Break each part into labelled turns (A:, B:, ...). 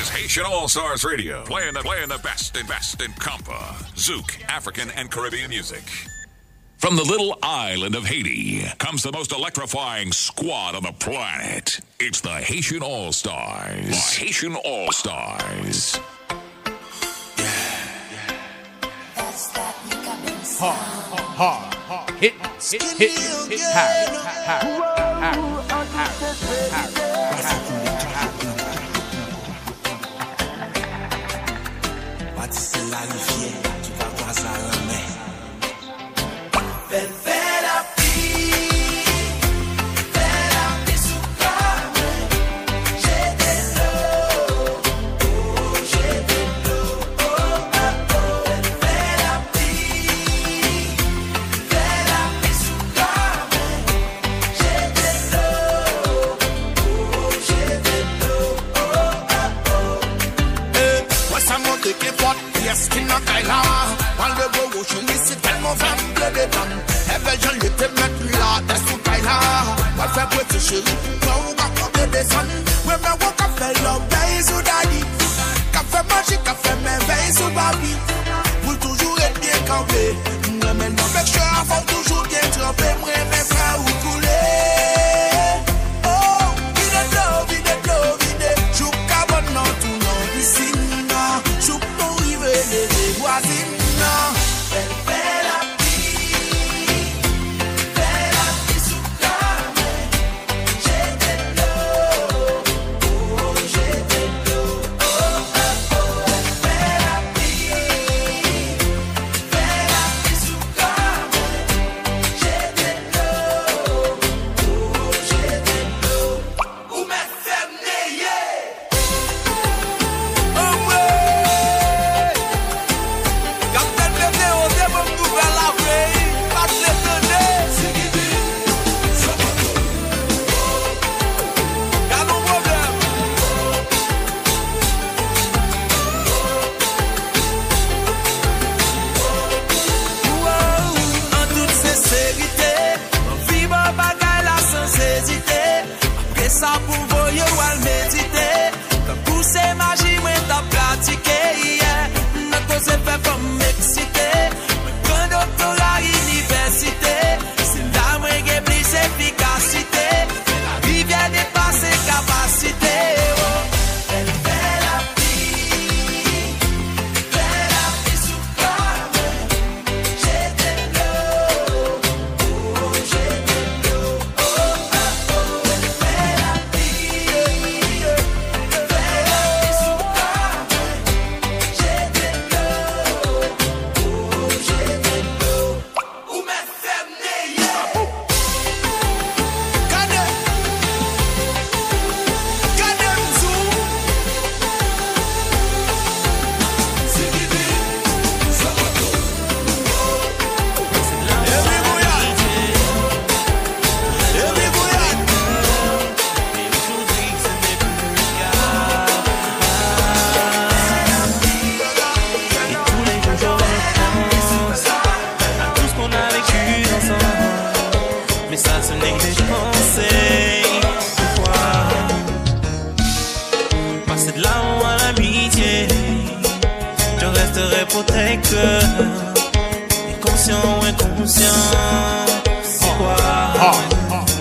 A: is Haitian All Stars Radio, playing the playing the best and best in compa, zouk, African and Caribbean music. From the little island of Haiti comes the most electrifying squad on the planet. It's the Haitian All Stars. The Haitian All Stars.
B: hard, hard, hit, hit. Tel mou fèm ble
C: detan E bel jan li te met la
D: Te sou kay la Wal fè pwè ti chéri Kwa ou bako de desan Wè mè wò ka fè lò bèy sou dadi Ka fè manji, ka fè mè bèy sou babi Pou
C: toujou et bien kampe Mè mè nan mèk chè a fò toujou bien trempè Mè mè fè ou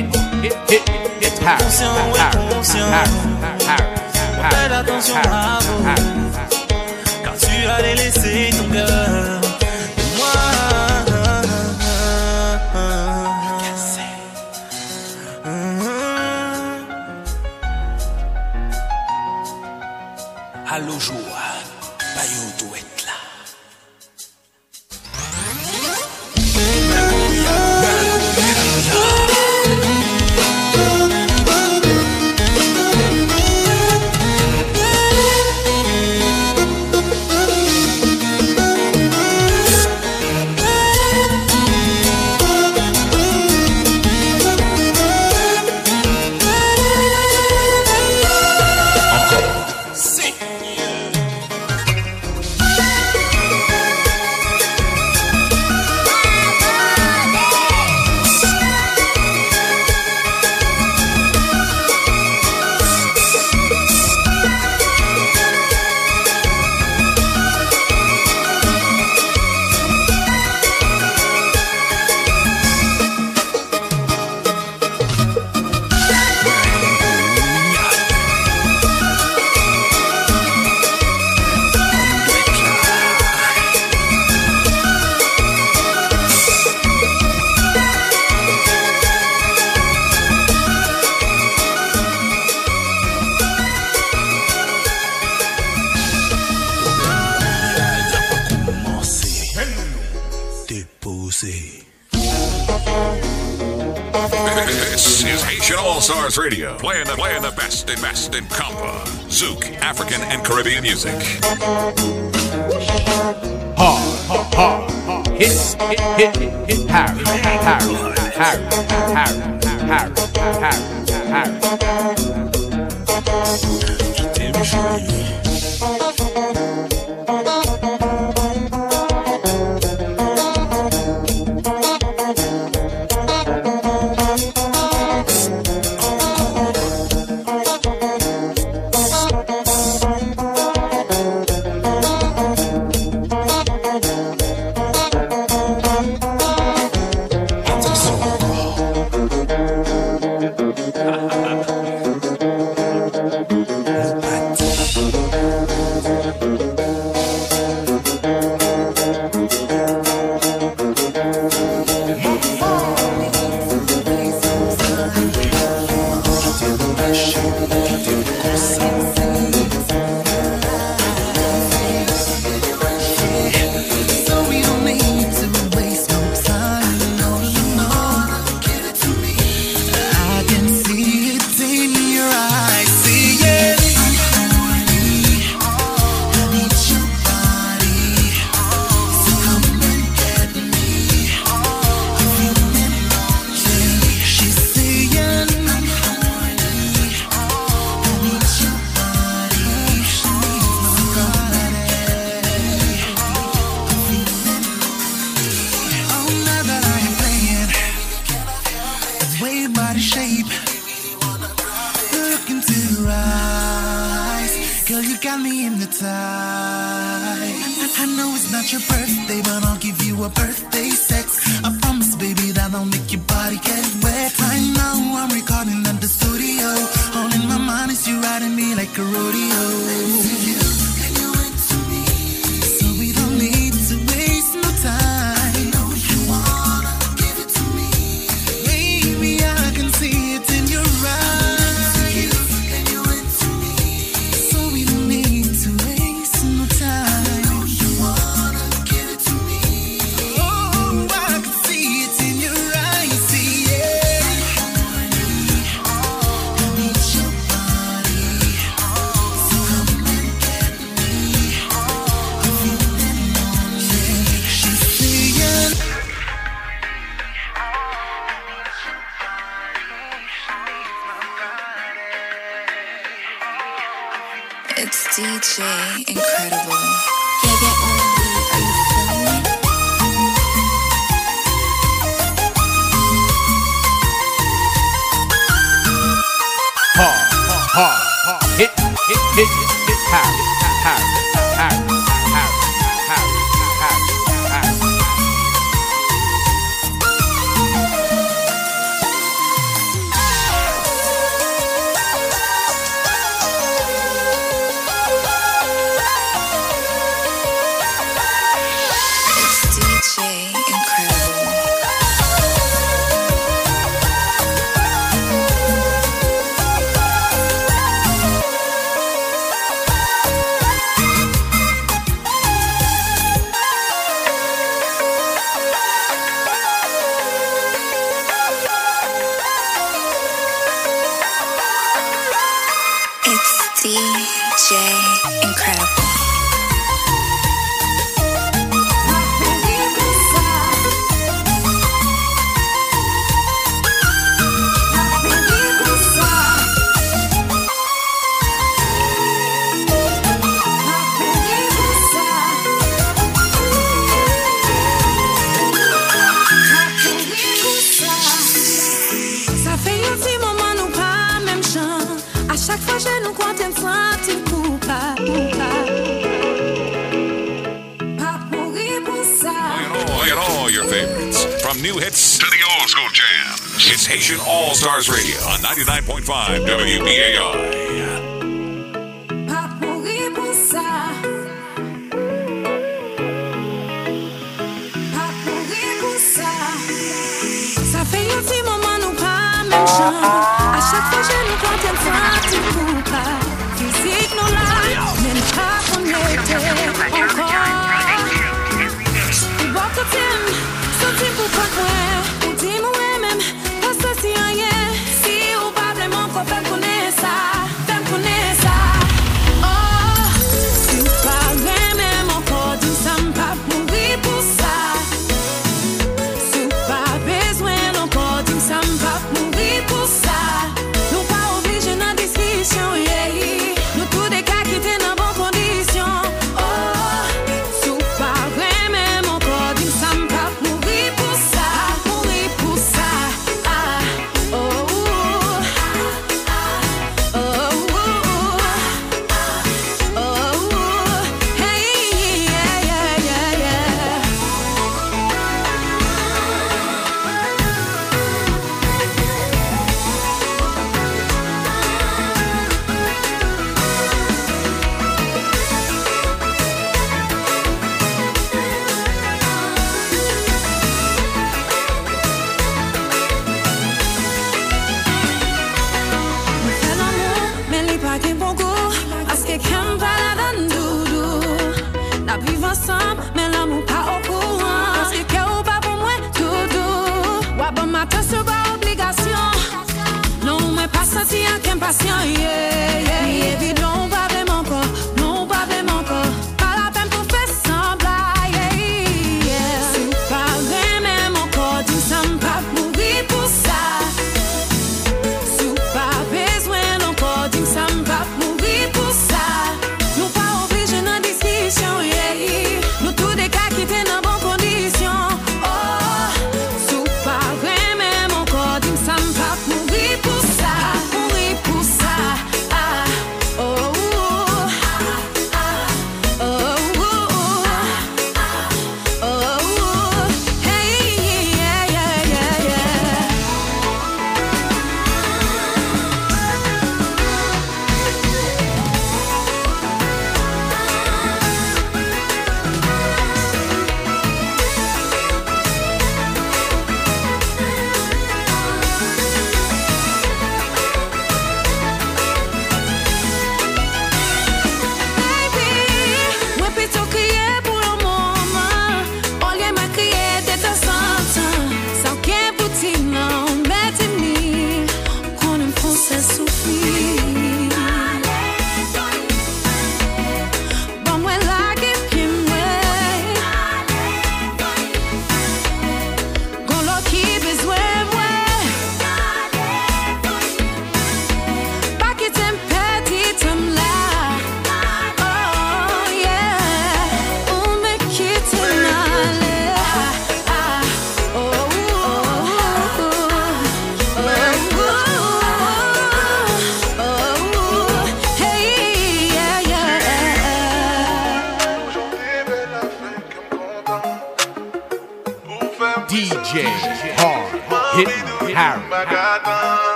B: hit, hit, hit, hit, hard,
C: Conscient ou
B: hard,
C: inconscient.
B: hard, hard, hard,
C: Fais attention à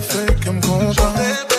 B: te fais comme content.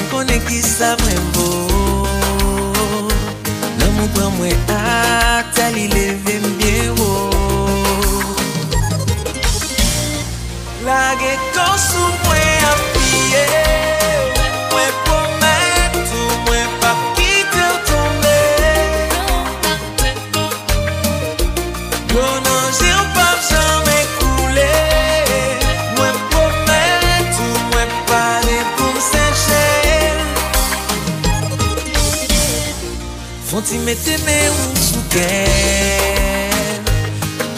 B: Mwen konen ki sa mwen bo.
C: Lè mwen pran mwen ak Tali leve mbyen wo Lage konsou mette me ou souken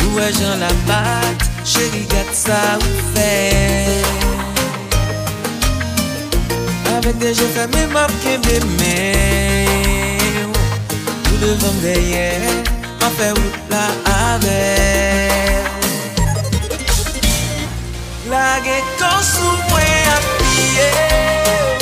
C: Ou
E: e jan la bat, cheri gat sa ou fe
C: Avet deje fe me map ke me me Ou devan deye, ma fe ou la ave La ge kon sou mwen apiye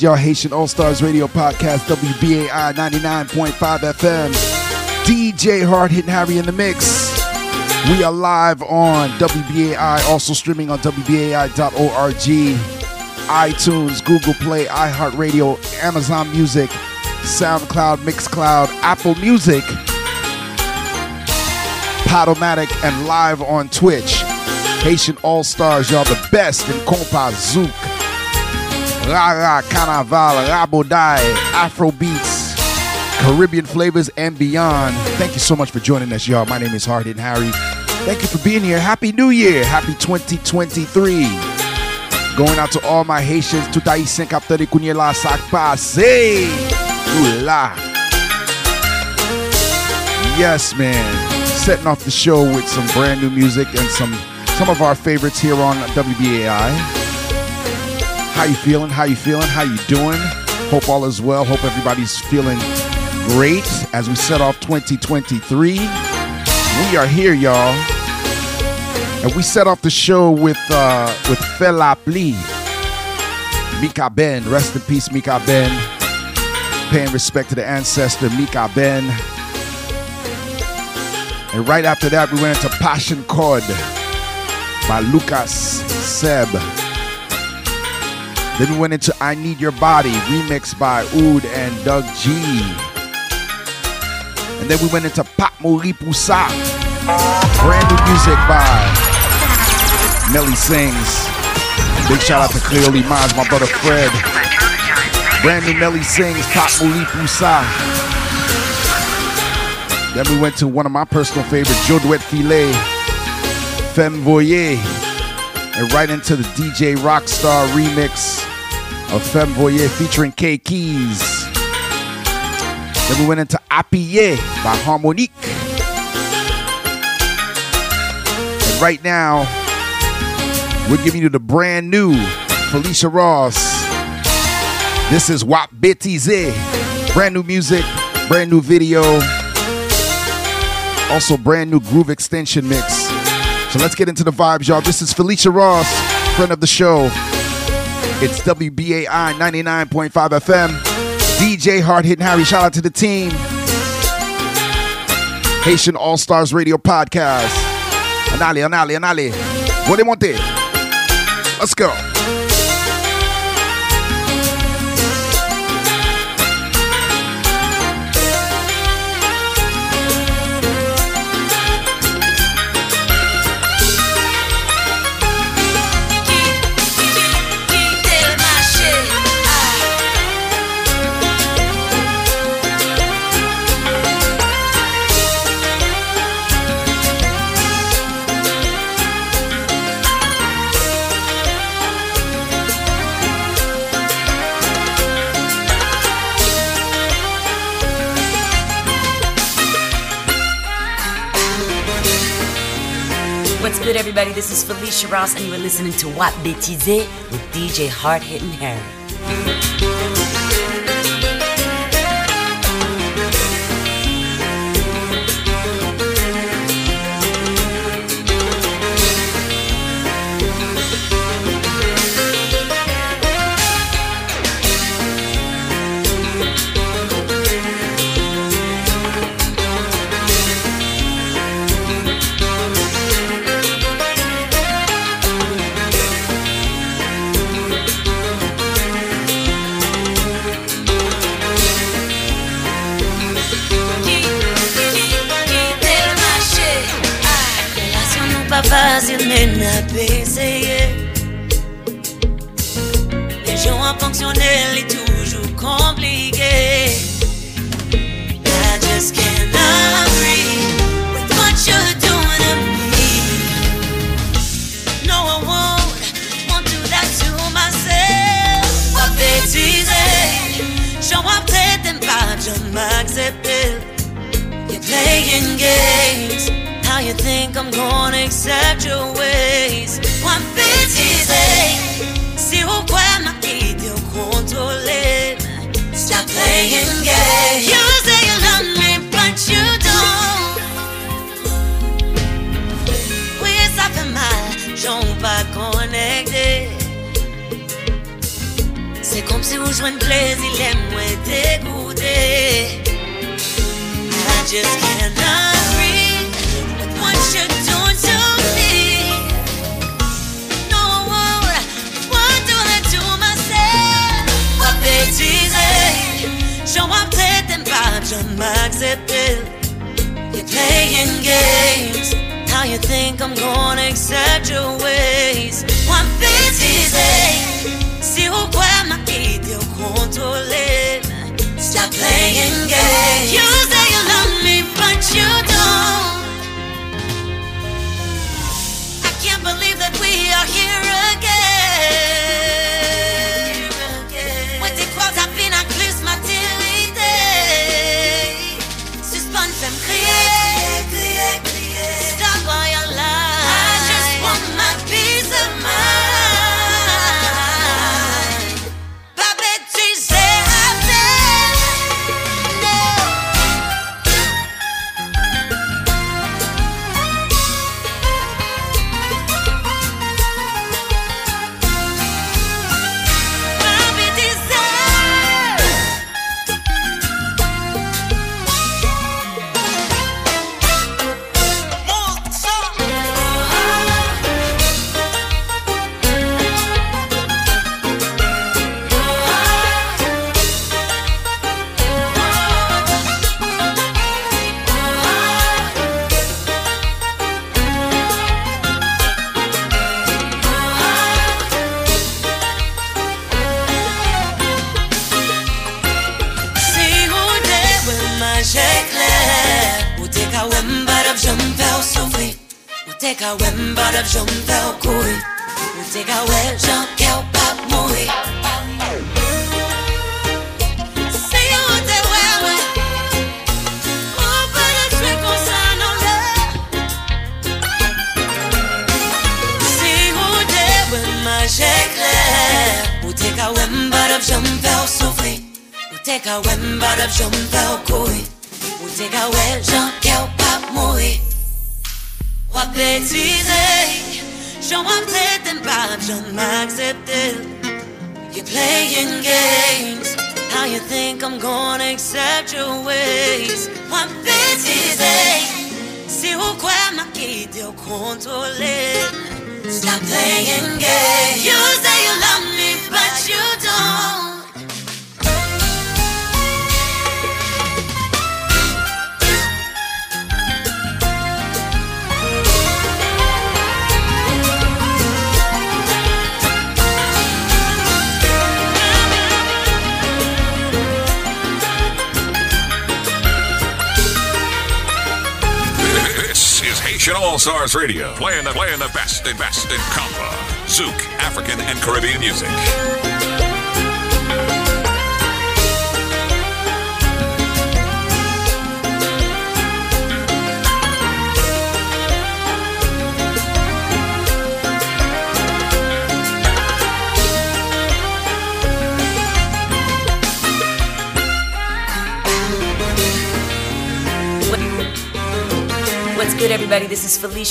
B: y'all Haitian All Stars Radio Podcast, WBAI 99.5 FM. DJ Hard Hitting Harry in the mix. We are live on WBAI, also streaming on WBAI.org, iTunes, Google Play, iHeartRadio, Amazon Music, SoundCloud, Mixcloud, Apple Music, Podomatic, and live on Twitch. Haitian All Stars, y'all the best in compa, zouk, Rara, Carnaval, Rabodai, Afro beats, Caribbean flavors, and beyond. Thank you so much for joining us, y'all. My name is Hard Hitting Harry. Thank you for being here. Happy New Year. Happy 2023. Going out to all my Haitians. Tout haïtien capteur de kounye la sak passe. Oula. Yes, man. Setting off the show with some brand new music and some some of our favorites here on WBAI. How you feeling? How you feeling? How you doing? Hope all is well. Hope everybody's feeling great as we set off 2023. We are here, y'all. And we set off the show with uh, with Fela Pli, Mika Ben. Rest in peace, Mika Ben. Paying respect to the ancestor, Mika Ben. And right after that, we went into Passion Chord by Lucas Seb. Then we went into I Need Your Body, remixed by Oud and Doug G. And then we went into Pop Moripusa, brand new music by Melly sings. Big shout out to Clearly Minds, my brother Fred. Brand new Melly sings, Pop Pusa. Then we went to one of my personal favorites, Joe Duet Filet, Femme Voyer. And right into the DJ Rockstar remix of Femme Voyer featuring K Keys. Then we went into Appier by Harmonique. And right now, we're giving you the brand new Felicia Ross. This is Wap Betize. Brand new music, brand new video. Also, brand new groove extension mix. So let's get into the vibes, y'all. This is Felicia Ross, friend of the show. It's WBAI 99.5 FM. DJ Hard Hitting Harry. Shout out to the team. Haitian All Stars Radio Podcast. Anali, Anali, Anali. What do you want there? Let's go.
F: Good, everybody? This is Felicia Ross, and you are listening to Wap Betize with DJ Hard Hitting Harry.
G: Men ap eseye Les gens à fonctionner est toujours compliqué I just cannot breathe with what you're doing to me. No, I won't, won't do that to myself. What bêtise Show up them vibes, je m'accepter You're playing games how you think I'm gonna accept your ways? One bit easy. See who grab my teeth, you Stop playing games. You say you love me, but you don't. Ça fait mal, j'en pas connecté. C'est comme si vous jouez un plaisir, l'aime, dégoûté. I just cannot vibes, I'm accepted. You're playing games. How you think I'm gonna accept your ways? One bit easy. Si qual ma eu controle. Stop playing games. You say you love me, but you don't. I can't believe that we are here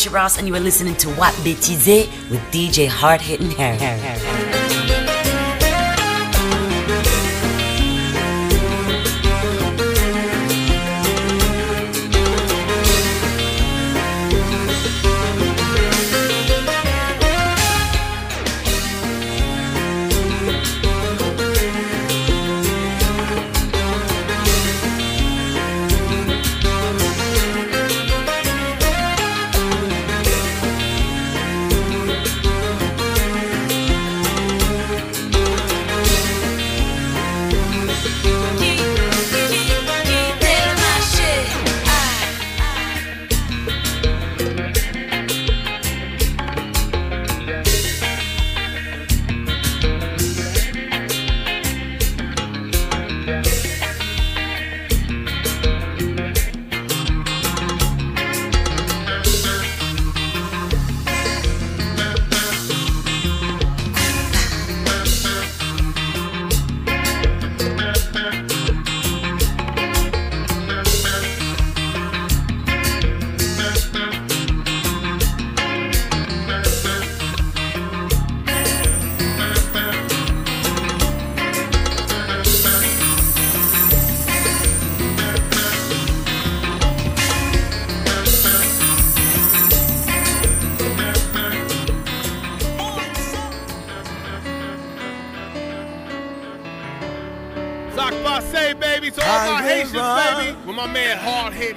F: Shiraz, and
G: you are listening to Wap Betize with DJ Hard Hitting Harry.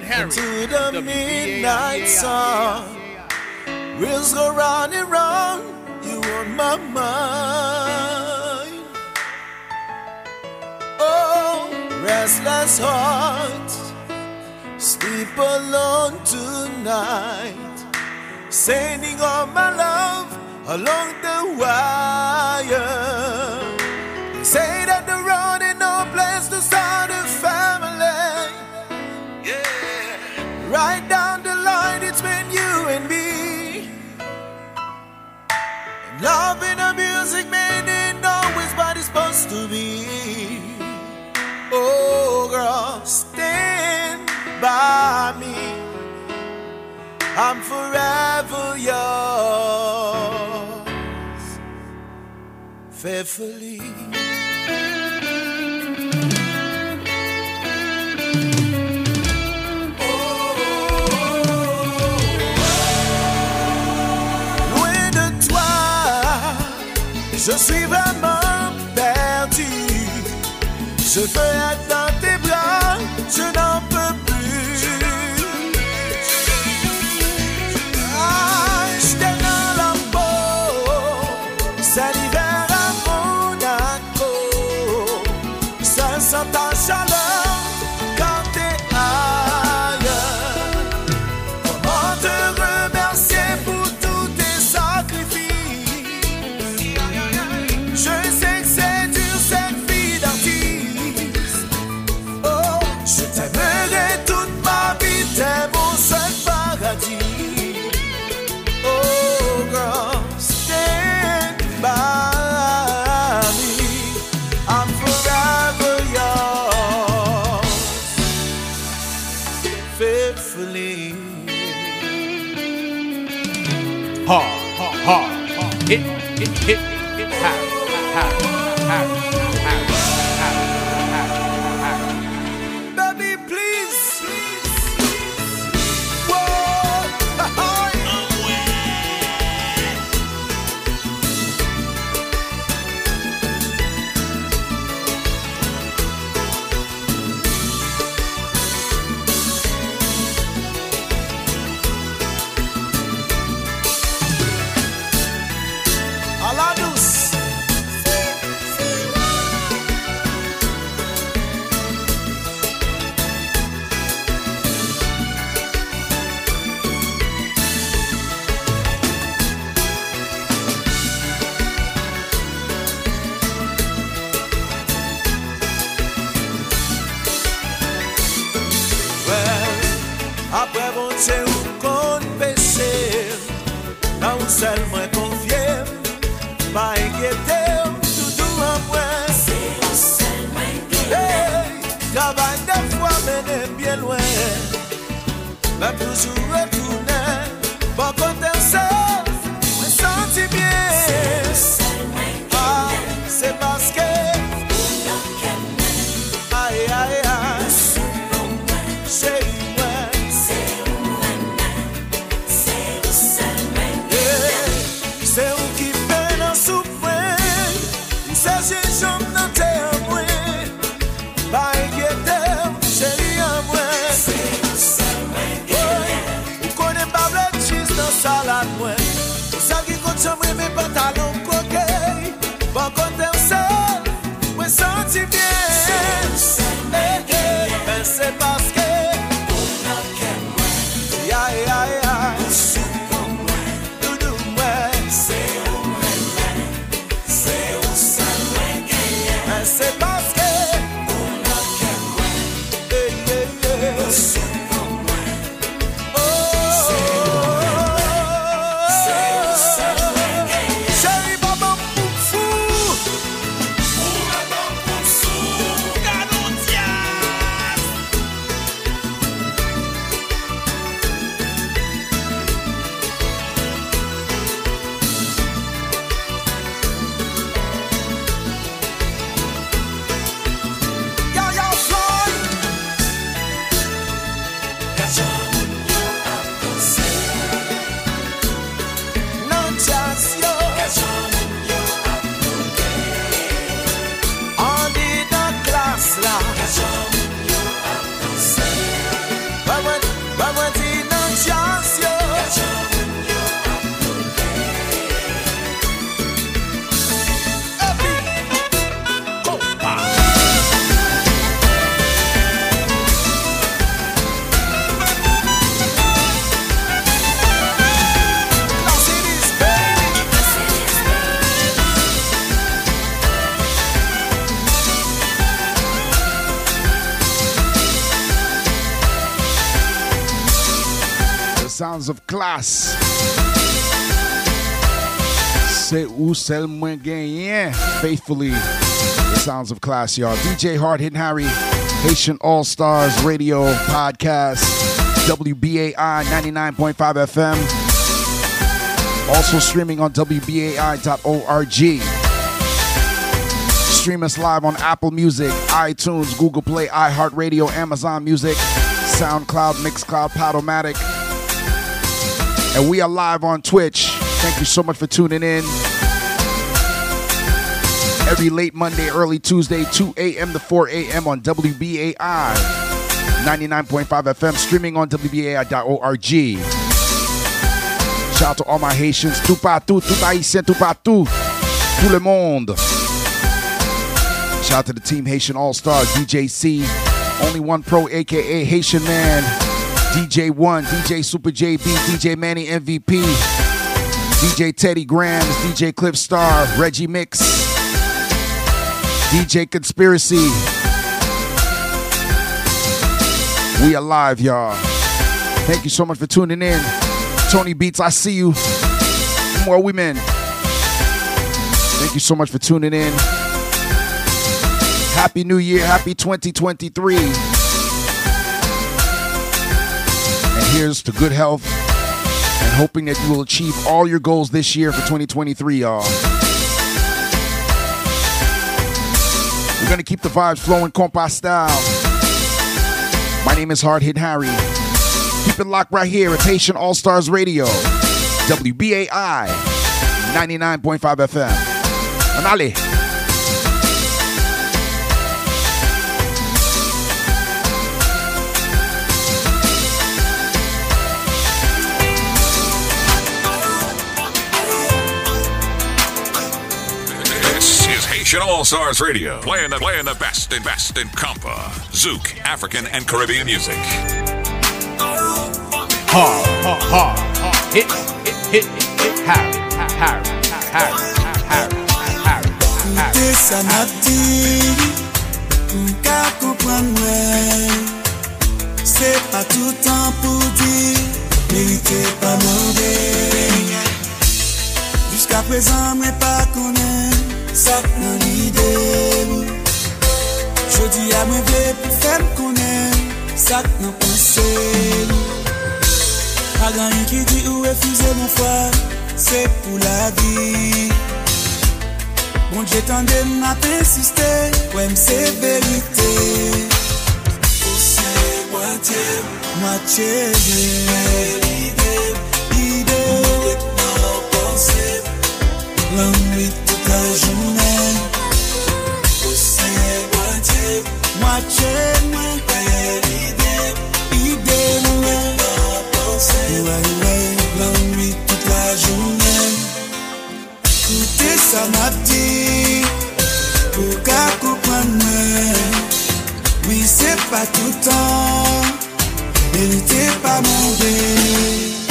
H: Harry.
C: To the,
H: the
C: midnight
H: yeah,
C: song. Yeah, Wheels go round and round. You on my mind. Oh, restless heart. Sleep alone tonight. Sending all my love along the wire. I'm forever yours, faithfully. Loin de toi, je suis vraiment perdu. Je veux être dans
I: Hit, hit,
C: Se ou kon pese Nan ou sel mwen konfye Pa enkyete ou Toutou an mwen Se ou sel mwen gede Travay de fwa mene Bien lwen Mwen toujou retounen
B: Pon konten class. C'est où sel mwen genyen. Faithfully. The sounds of class, y'all. DJ Hard Hitting Harry, Haitian All Stars Radio Podcast, WBAI 99.5 FM. Also streaming on WBAI.org. Stream us live on Apple Music, iTunes, Google Play, iHeartRadio, Amazon Music, SoundCloud, Mixcloud, Podomatic. And we are live on Twitch. Thank you so much for tuning in. Every late Monday, early Tuesday, 2 a.m. to 4 a.m. on WBAI 99.5 FM, streaming on WBAI.org. Shout out to all my Haitians, tout partout, tout haïtien, tout partout, tout le monde. Shout out to the team Haitian All Stars, DJ C, Only One Pro, aka Haitian Man, DJ One, DJ Super JB, DJ Manny MVP, DJ Teddy Grams, DJ Clip Star, Reggie Mix, DJ Conspiracy. We alive, y'all. Thank you so much for tuning in. Tony Beats, I see you. More women. Thank you so much for tuning in. Happy New Year. Happy 2023. Here's to good health, and hoping that you will achieve all your goals this year for 2023, y'all. We're gonna keep the vibes flowing, compa style. My name is Hard Hit Harry. Keep it locked right here at Haitian All Stars Radio, WBAI 99.5 FM. Anale.
A: Haitian All Stars Radio, playing the playing the best and best in compa, Zouk, African and Caribbean music.
I: Hard, hard, hard, hard. Hit, hit, hit, hit, Harry, Harry, Harry, Harry, Harry, Harry.
J: ça m'a dit, pour qu'à comprendre, c'est pas tout temps pour dire, mérité pas mauvais. Jusqu'à présent, mais pas connaître. Sak nan ide mou Jodi a mwen vle pou fem konen Sak nan pense mou A gan yon ki di ou e fuze fwa Se pou la vi Bon dje jetande m ap insiste Wèm se verite Ou se mwate Mwate mwen Ide Ide Mwen nan pense Lan mwite Mwen se pa toutan Mwen. Te pa moun de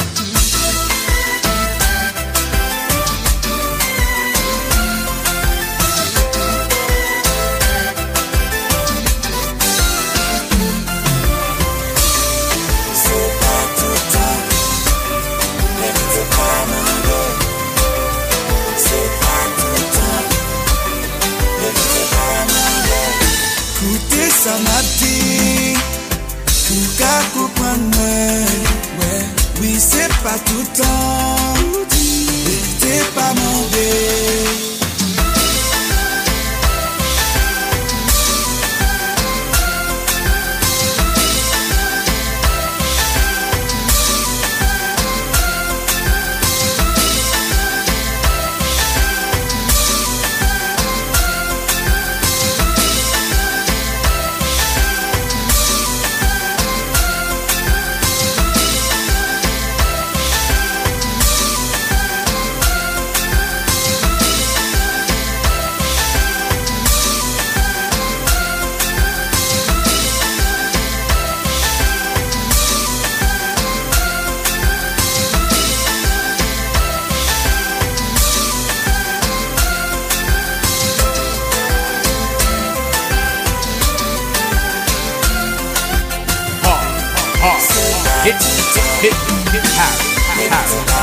J: sa mabdi Pou ka koupran mwen Ouè, oui se pa toutan Ou te pa mande mon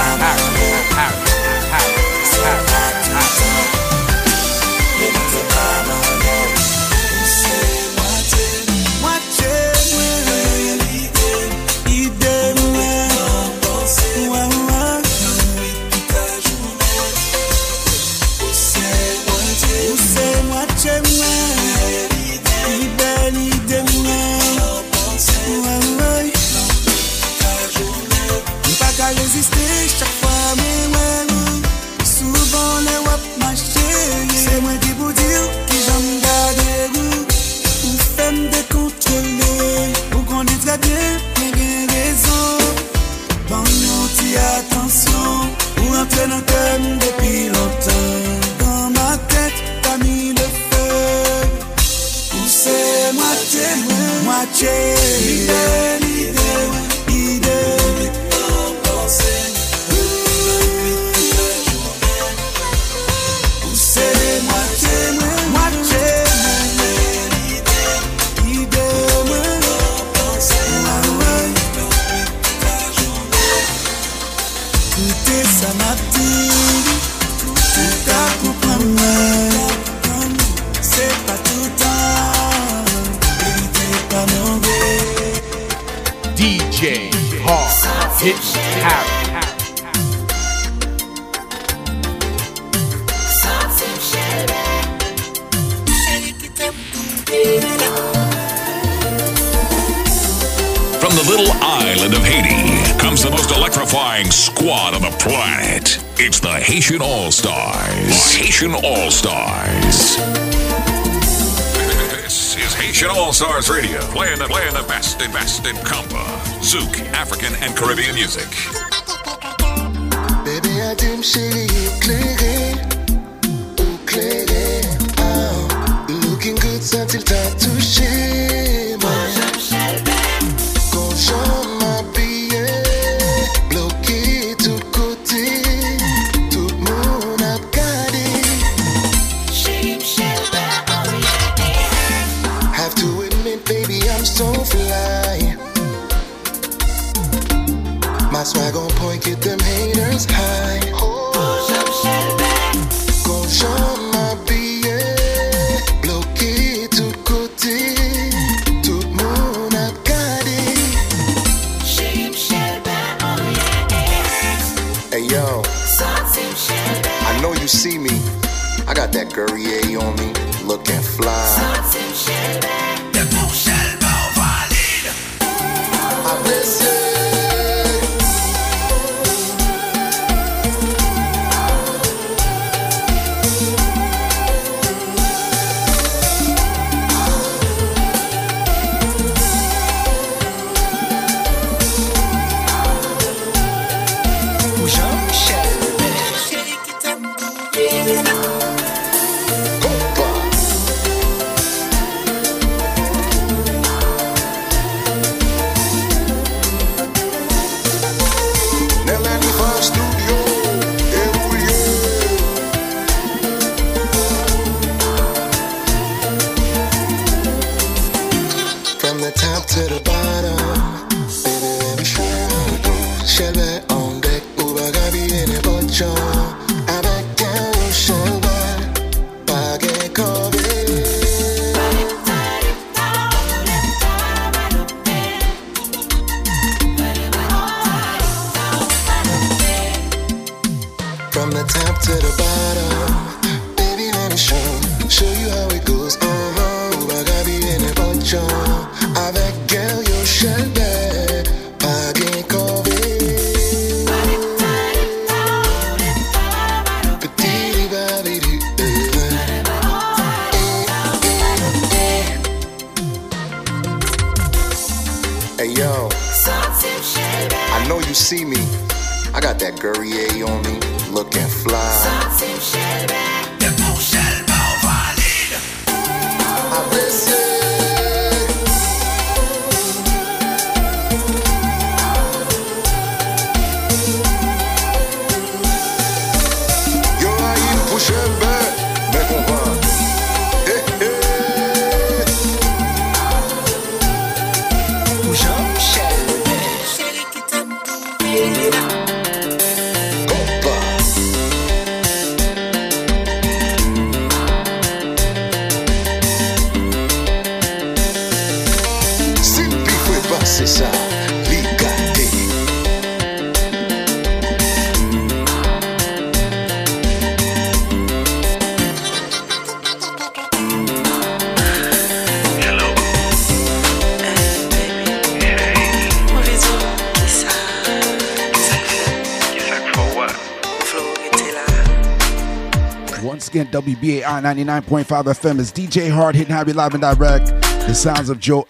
K: 99.5 FM. It's DJ Hard Hitting Harry Live and Direct. The sounds of Joel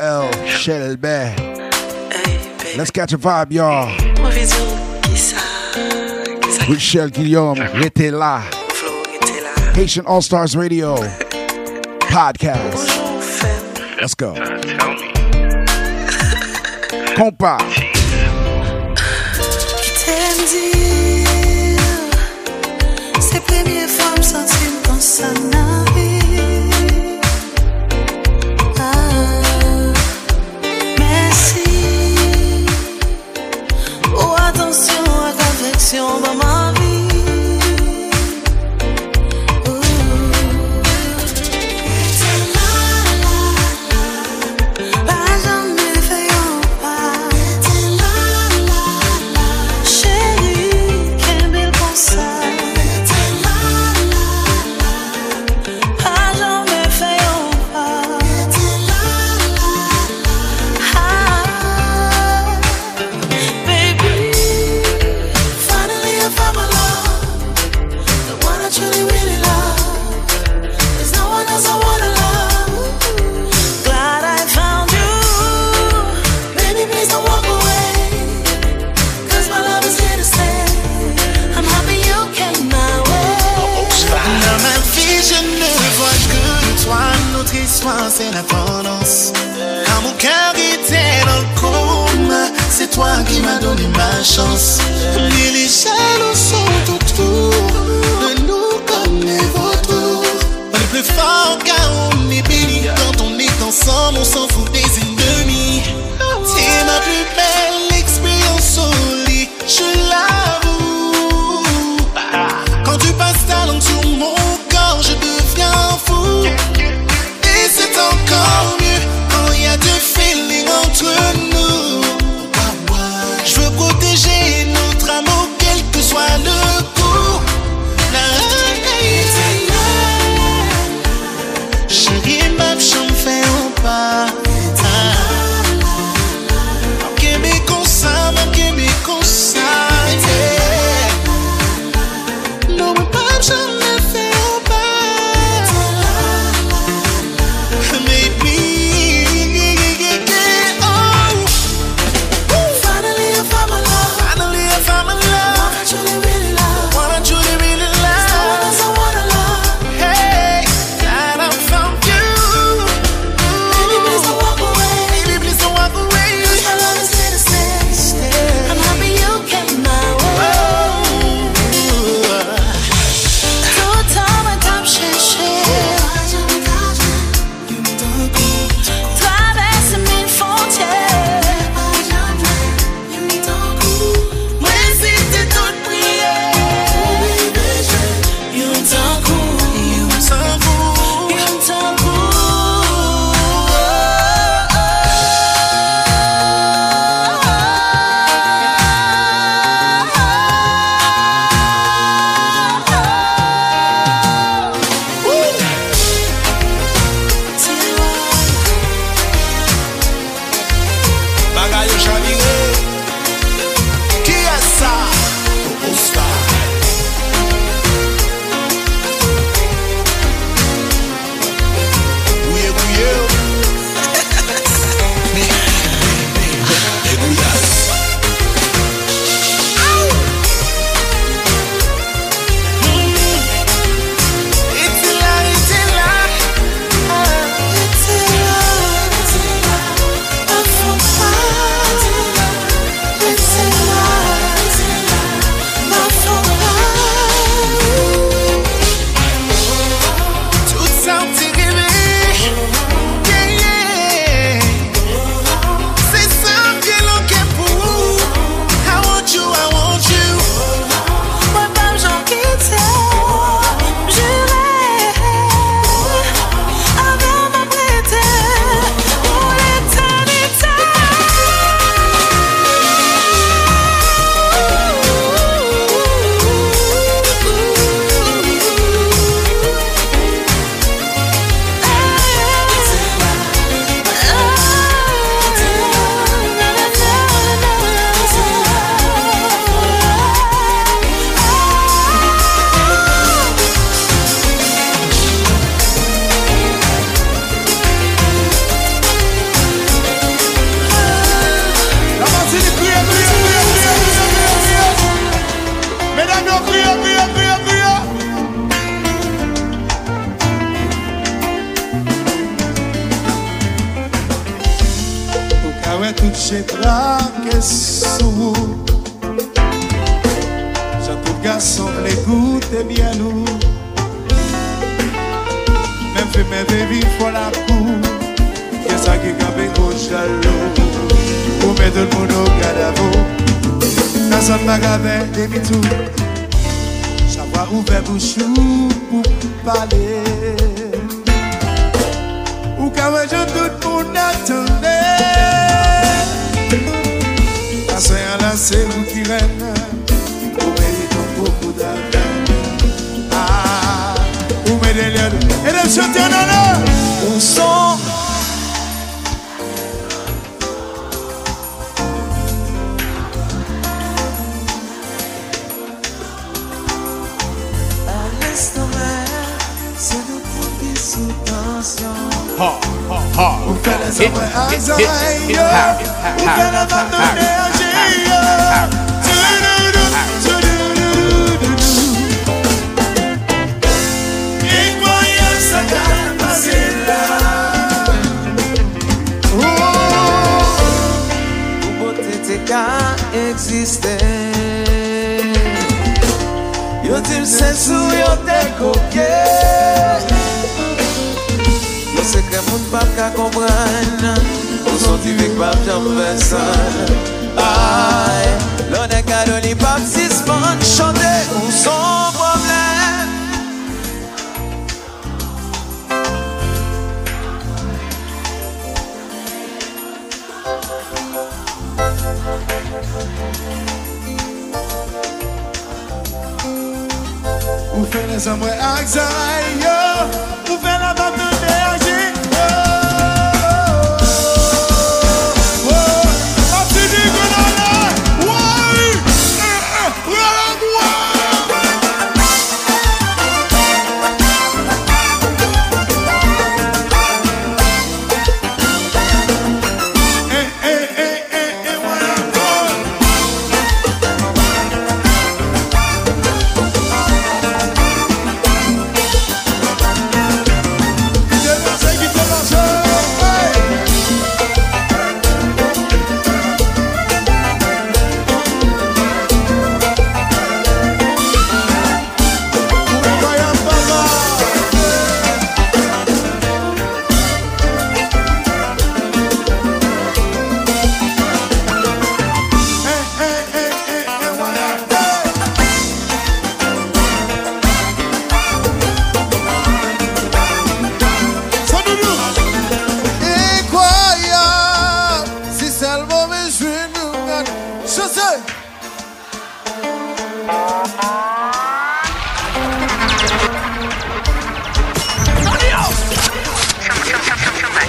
K: Shelbert. Let's catch a vibe, y'all. Michel Guillaume, l'été là. Haitian All Stars Radio podcast. Let's go. Compa. 刹那。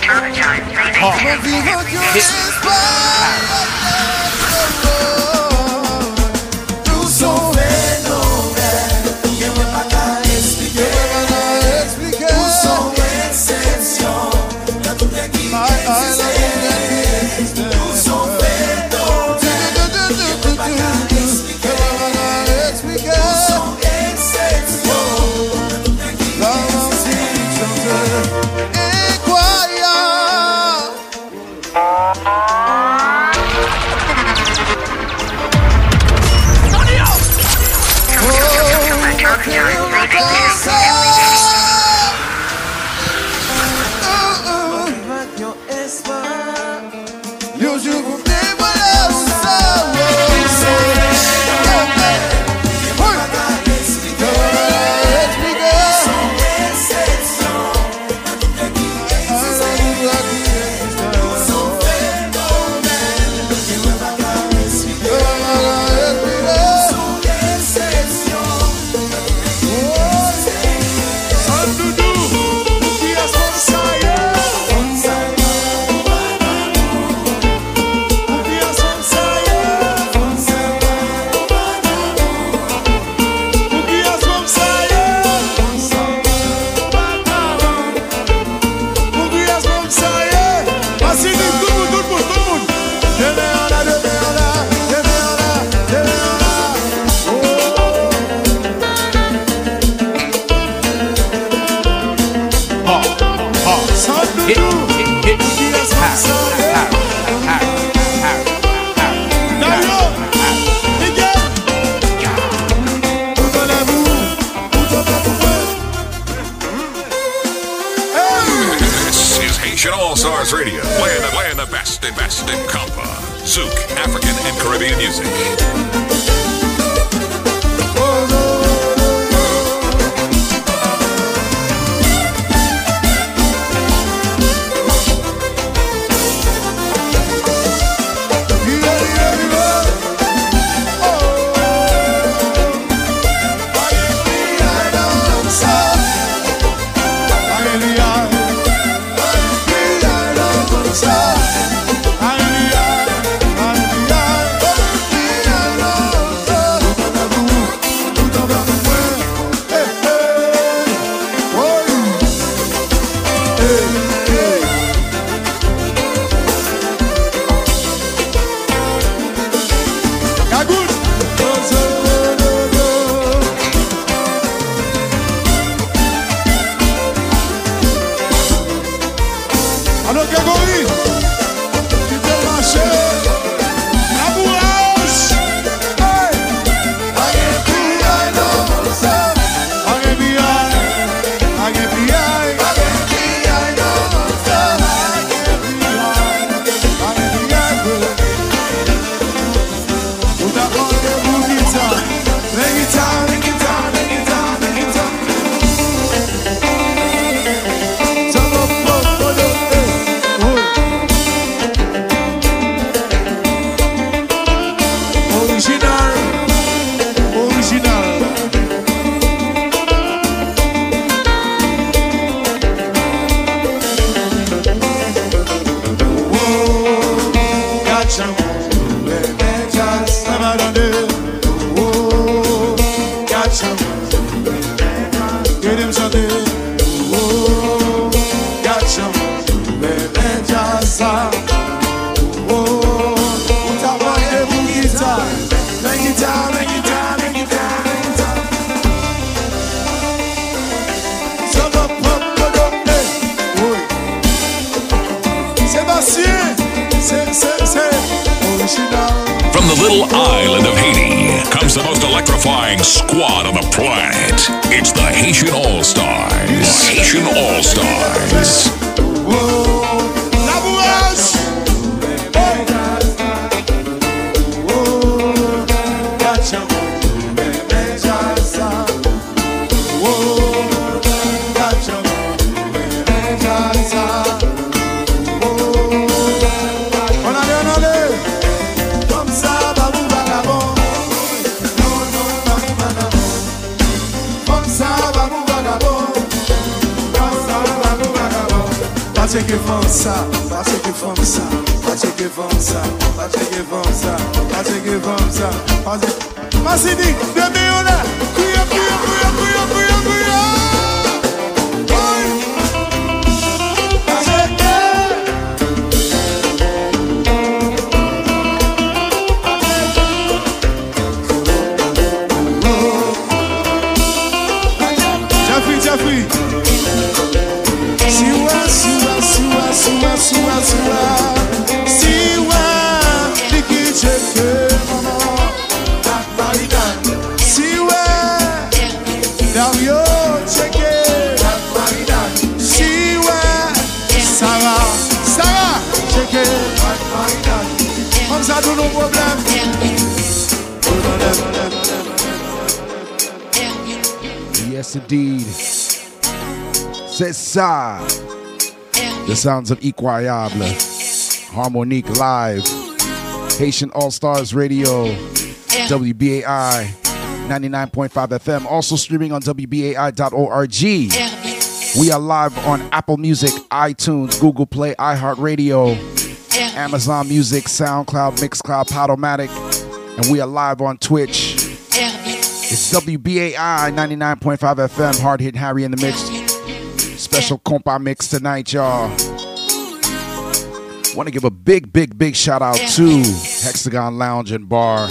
I: Hard.
B: Sounds of Equayable. Harmonique Live. Haitian All Stars Radio. WBAI 99.5 FM. Also streaming on WBAI.org. We are live on Apple Music, iTunes, Google Play, iHeartRadio, Amazon Music, SoundCloud, Mixcloud, Podomatic. And we are live on Twitch. It's WBAI 99.5 FM. Hard hit Harry in the mix. Special compa mix tonight, y'all. Want to give a big, big, big shout out to Hexagon Lounge and Bar.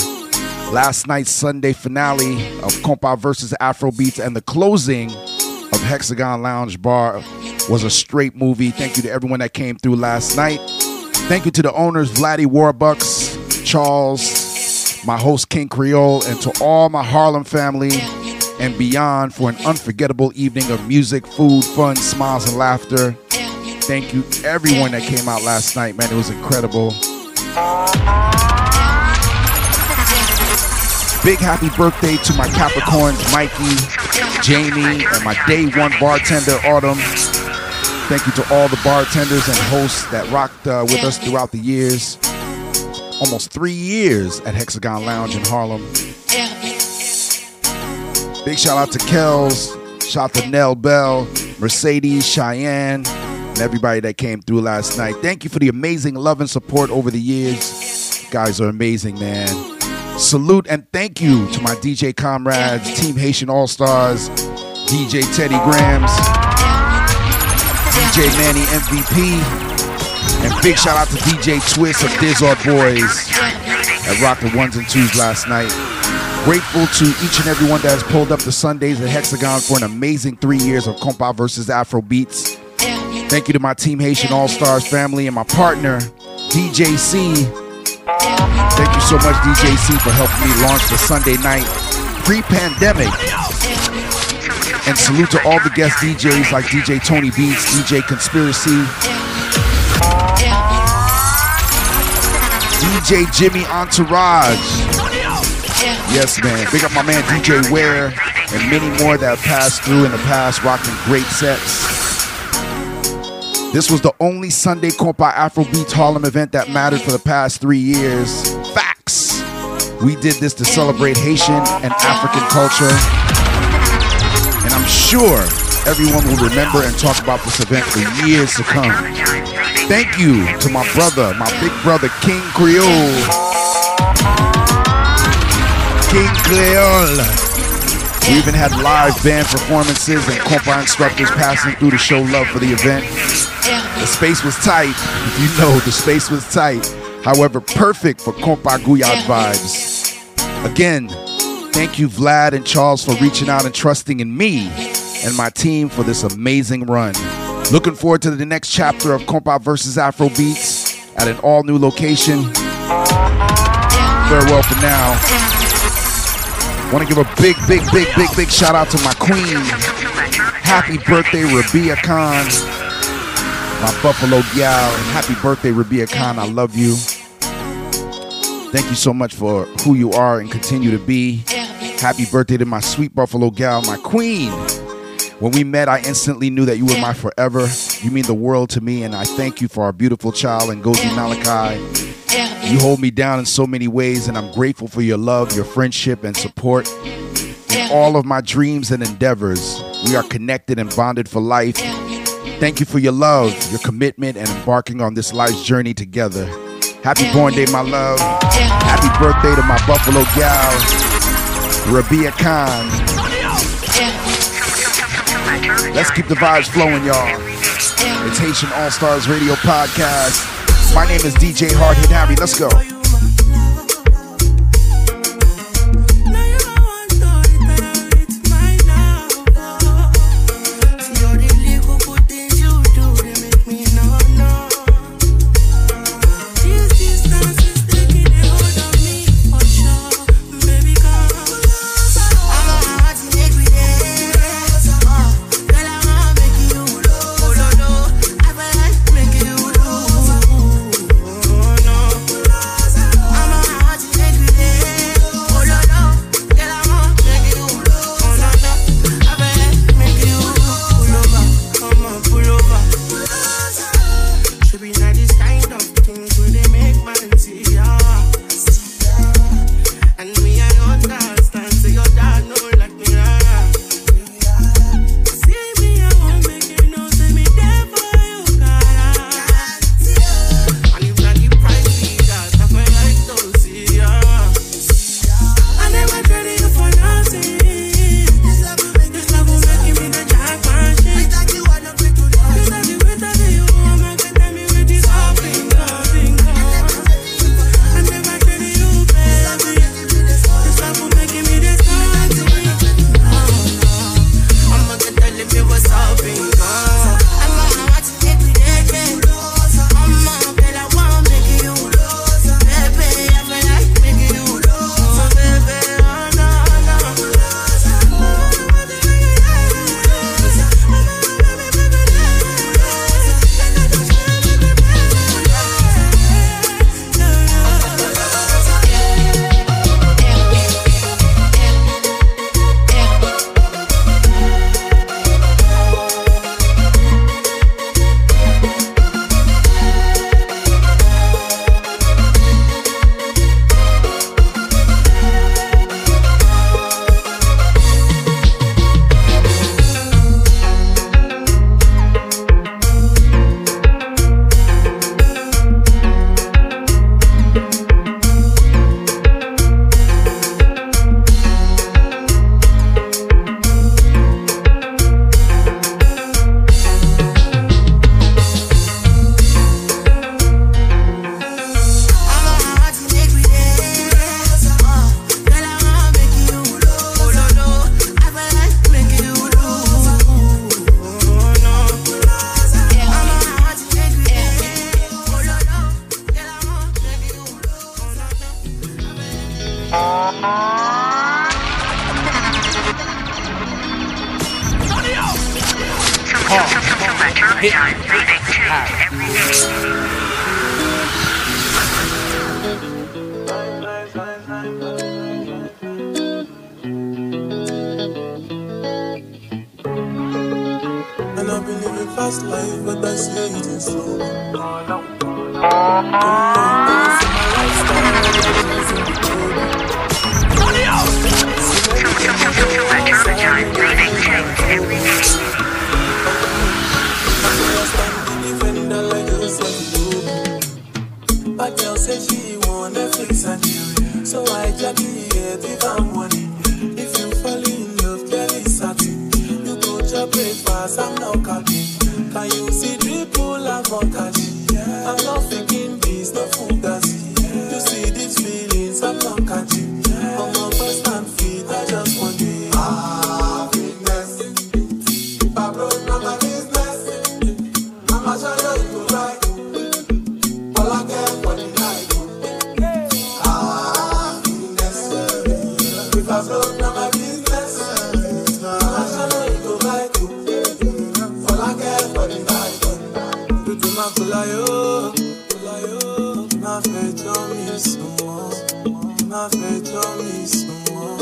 B: Last night's Sunday finale of Compa versus Afrobeats and the closing of Hexagon Lounge Bar was a straight movie. Thank you to everyone that came through last night. Thank you to the owners, Vladdy Warbucks, Charles, my host, King Creole, and to all my Harlem family and beyond for an unforgettable evening of music, food, fun, smiles, and laughter. Thank you, everyone that came out last night, man. It was incredible. Big happy birthday to my Capricorns, Mikey, Jamie, and my day one bartender, Autumn. Thank you to all the bartenders and hosts that rocked uh, with us throughout the years. Almost three years at Hexagon Lounge in Harlem. Big shout out to Kells, shout out to Nell Bell, Mercedes, Cheyenne, and everybody that came through last night. Thank you for the amazing love and support over the years. You guys are amazing, man. Salute and thank you to my DJ comrades, Team Haitian All Stars, DJ Teddy Grams, DJ Manny MVP, and big shout out to DJ Twist of Dizard Boys that rocked the ones and twos last night. Grateful to each and everyone that has pulled up the Sundays at Hexagon for an amazing three years of Compa versus Afro Beats. Thank you to my Team Haitian All Stars family and my partner, DJ C. Thank you so much, DJ C, for helping me launch the Sunday night pre-pandemic. And salute to all the guest DJs like DJ Tony Beats, DJ Conspiracy, DJ Jimmy Entourage. Yes, man. Big up my man DJ Ware and many more that have passed through in the past, rocking great sets. This was the only Sunday Compa Afrobeats Harlem event that mattered for the past three years. Facts. We did this to celebrate Haitian and African culture. And I'm sure everyone will remember and talk about this event for years to come. Thank you to my brother, my big brother, King Creole. King Creole. We even had live band performances and compa instructors passing through to show love for the event. The space was tight. You know, the space was tight. However, perfect for compa Guyad vibes. Again, thank you, Vlad and Charles, for reaching out and trusting in me and my team for this amazing run. Looking forward to the next chapter of Compa versus Afro Beats at an all new location. farewell for now. Want to give a big, big, big, big, big shout out to my queen. Happy birthday, Rabia Khan. My Buffalo gal. And happy birthday, Rabia Khan. I love you. Thank you so much for who you are and continue to be. Happy birthday to my sweet Buffalo gal, my queen. When we met, I instantly knew that you were my forever. You mean the world to me, and I thank you for our beautiful child, and Ngozi Malachi. You hold me down in so many ways, and I'm grateful for your love, your friendship, and support. In all of my dreams and endeavors, we are connected and bonded for life. Thank you for your love, your commitment, and embarking on this life's journey together. Happy born day, my love. Happy birthday to my Buffalo gal, Rabia Khan. Let's keep the vibes flowing, y'all. It's Haitian All Stars Radio Podcast. My name is DJ Hard Hit Harry. Let's go.
L: m'a
C: fait dormir sans moi.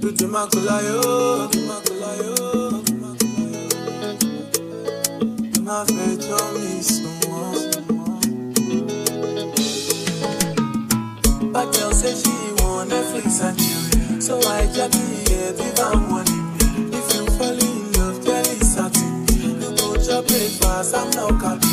C: Toute ma colère, tu m'a fait dormir sans moi. Girl say she want Netflix and chill, so I can be here if I'm. If you fall in love, tell me something. You go to breakfast, I'm not
A: coming.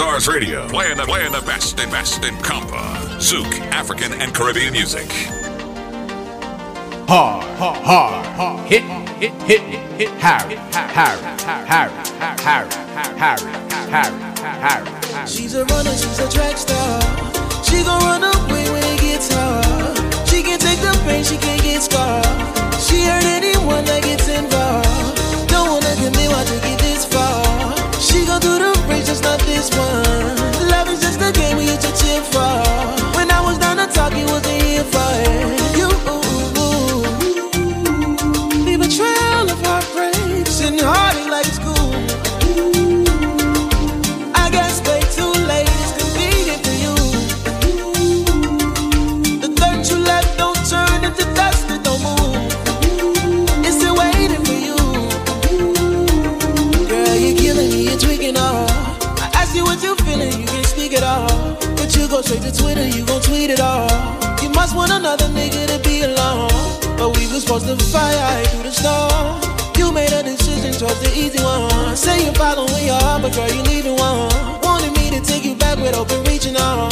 A: Haitian Stars Radio, playing the playing the best and best in compa, Zouk, African and Caribbean music.
I: Hard, hard, hard, hard. Hit, hit, hit, hit, Harry, Harry, Harry, Harry, Harry, Harry, Harry.
M: She's a runner, she's a track star. She gon' run away when it gets hard. She can take the pain, she can't get scarred. She hurt anyone that gets involved. Don't wanna commit, why take it this far? She gon' do the just not this one. Love is just a game we used to cheer for. Go straight to Twitter, you gon' tweet it all. You must want another nigga to be alone. But we was supposed to fire through the storm. You made a decision, chose the easy one. Say you're following your heart, but girl, you leaving one. Wanted me to take you back with open reaching on.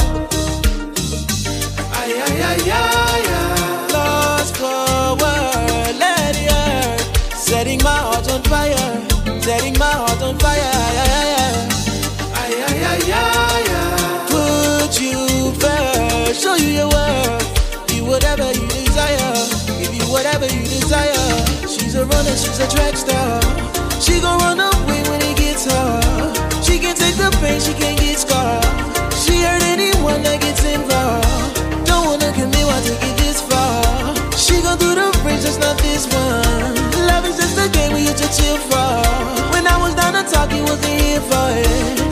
M: Ay, ay, ay, ay, ay. Lost forward, let it hurt. Setting my heart on fire, setting my heart on fire. First, show you your worth. Be whatever you desire, give you whatever you desire. She's a runner, she's a track star. She gon' run away when it gets hard. She can take the pain, she can't get scarred. She hurt anyone that gets involved. Don't wanna commit, why take this far? She gon' do the race, just not this one. Love is just a game we used to chill for. When I was down to talk, you wasn't here for it.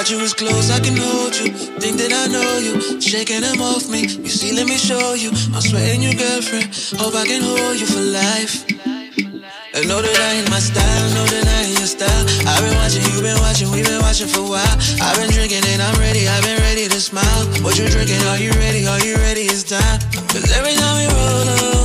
C: Got you as close I can hold you. Think that I know you. Shaking them off me. You see, let me show you. I'm sweating your girlfriend. Hope I can hold you for life. And know that I ain't my style, know that I ain't your style. I've been watching, you've been watching, we've been watching for a while. I've been drinking and I'm ready, I've been ready to smile. What you drinking? Are you ready? Are you ready? It's time. Cause every time we roll up,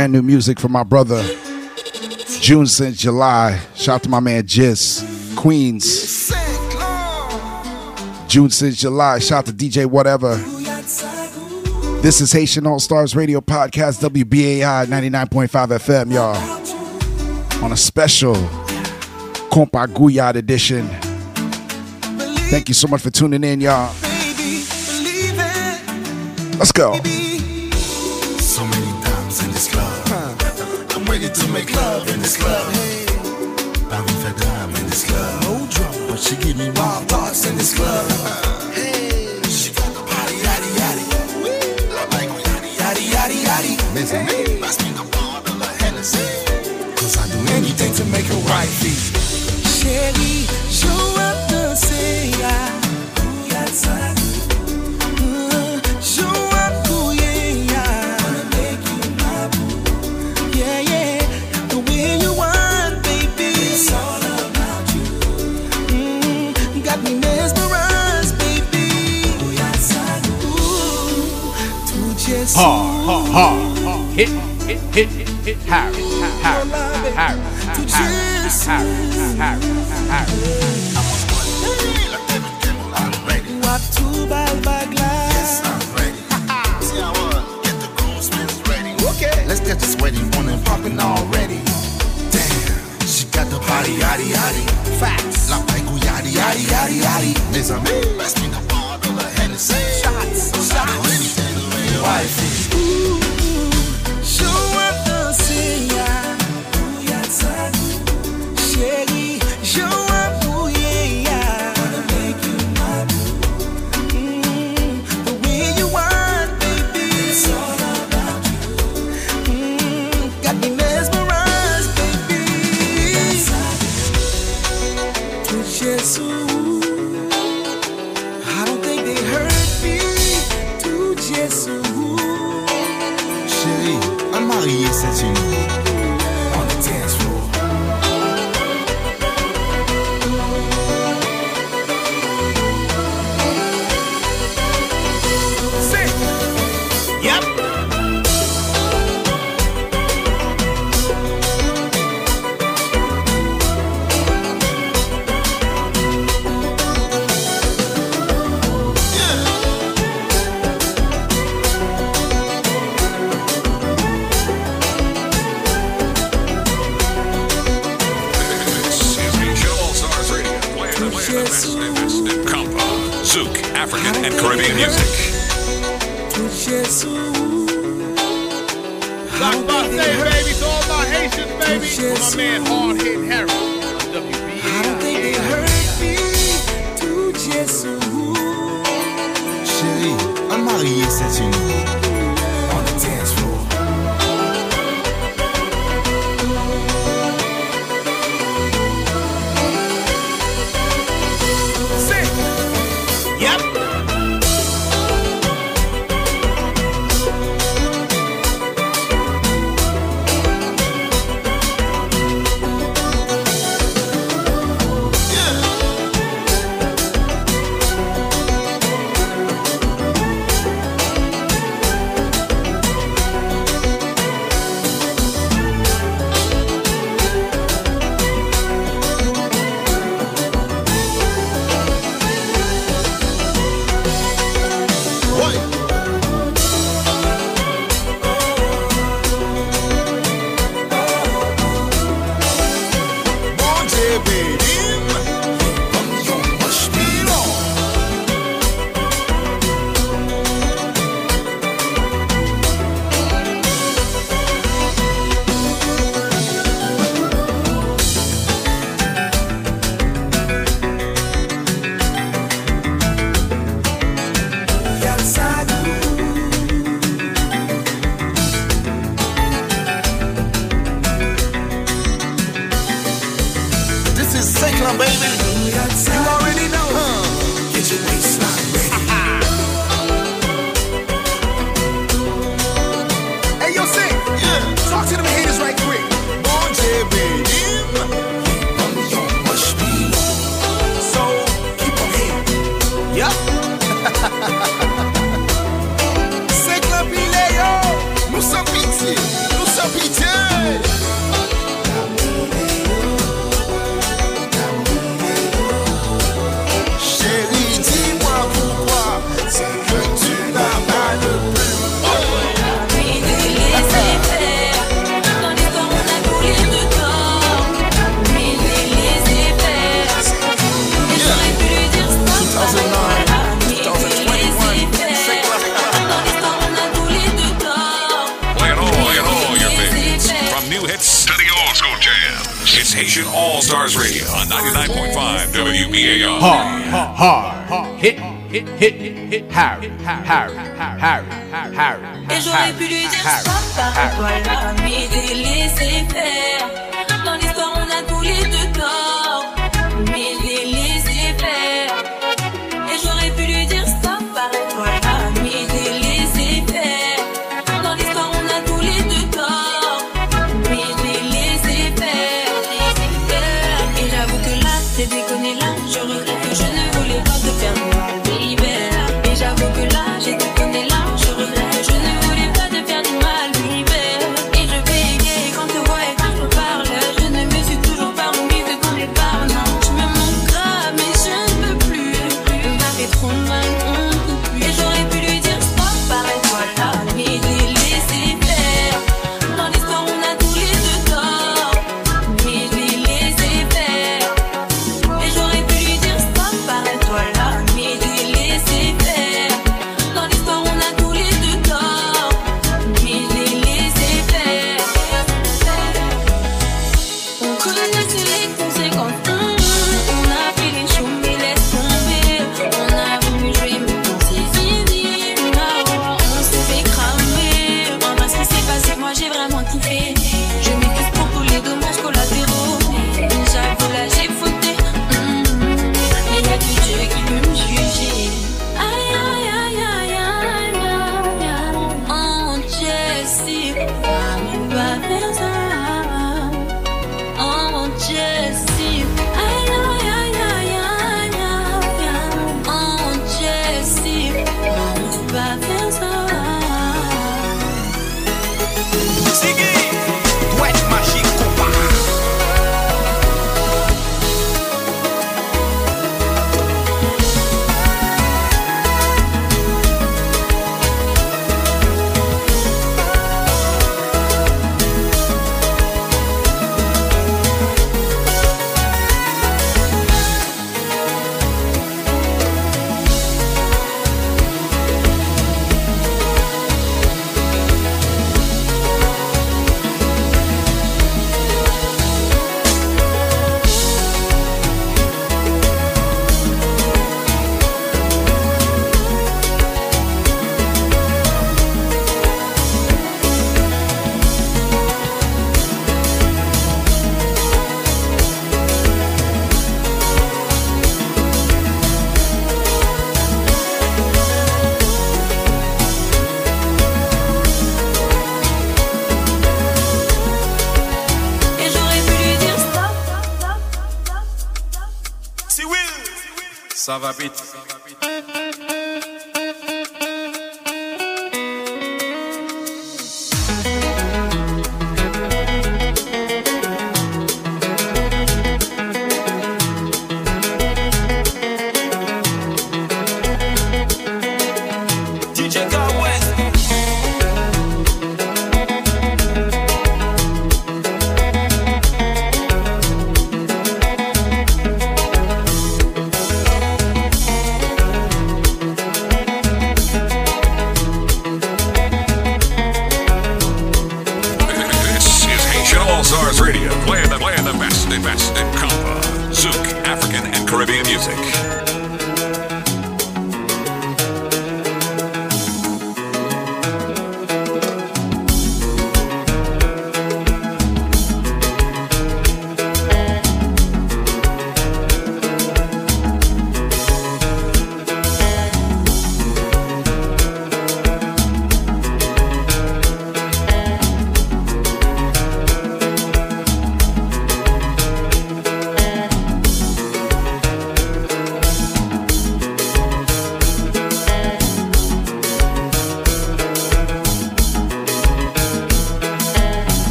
B: Brand new music from my brother. June since July. Shout out to my man Jis. Queens. June since July. Shout out to DJ Whatever. This is Haitian All Stars Radio Podcast, WBAI 99.5 FM, y'all. On a special Compa Guyad edition. Thank you so much for tuning in, y'all. Let's go.
N: Make love in this club. Paris fait drame in this club. No drama. But she give me wild thoughts in this club. Hey, she got the body, yaddy, yaddy. La like yaddy, yaddy, yaddy, yaddy. Mes amis, pass me the bottle of Hennessy. Cause I do anything to make her right
M: Hard, hard, hard, hard. Hit, hit, hit, hit, hit. Harry, Harry, Harry, Harry, Harry, Harry, Harry.
O: Watu balbagla.
N: See how uh, get the groomsmen's ready. Okay. Let's get this wedding on and popping already. Damn, she got the body, yaddy, yaddy. Facts. La paigu, yaddy, yaddy, yaddy, yaddy. Mes amis, pass me the
A: Cars Radio
P: on
A: 99.5 WBAI.
P: Hard, hard, hard. Hit, hit, hit, hit, Harry, Harry, Harry, Harry, Harry.
Q: Et j'aurais pu lui dire, sois
P: pas,
Q: voilà, mais de laisser faire.
R: Ça va vite.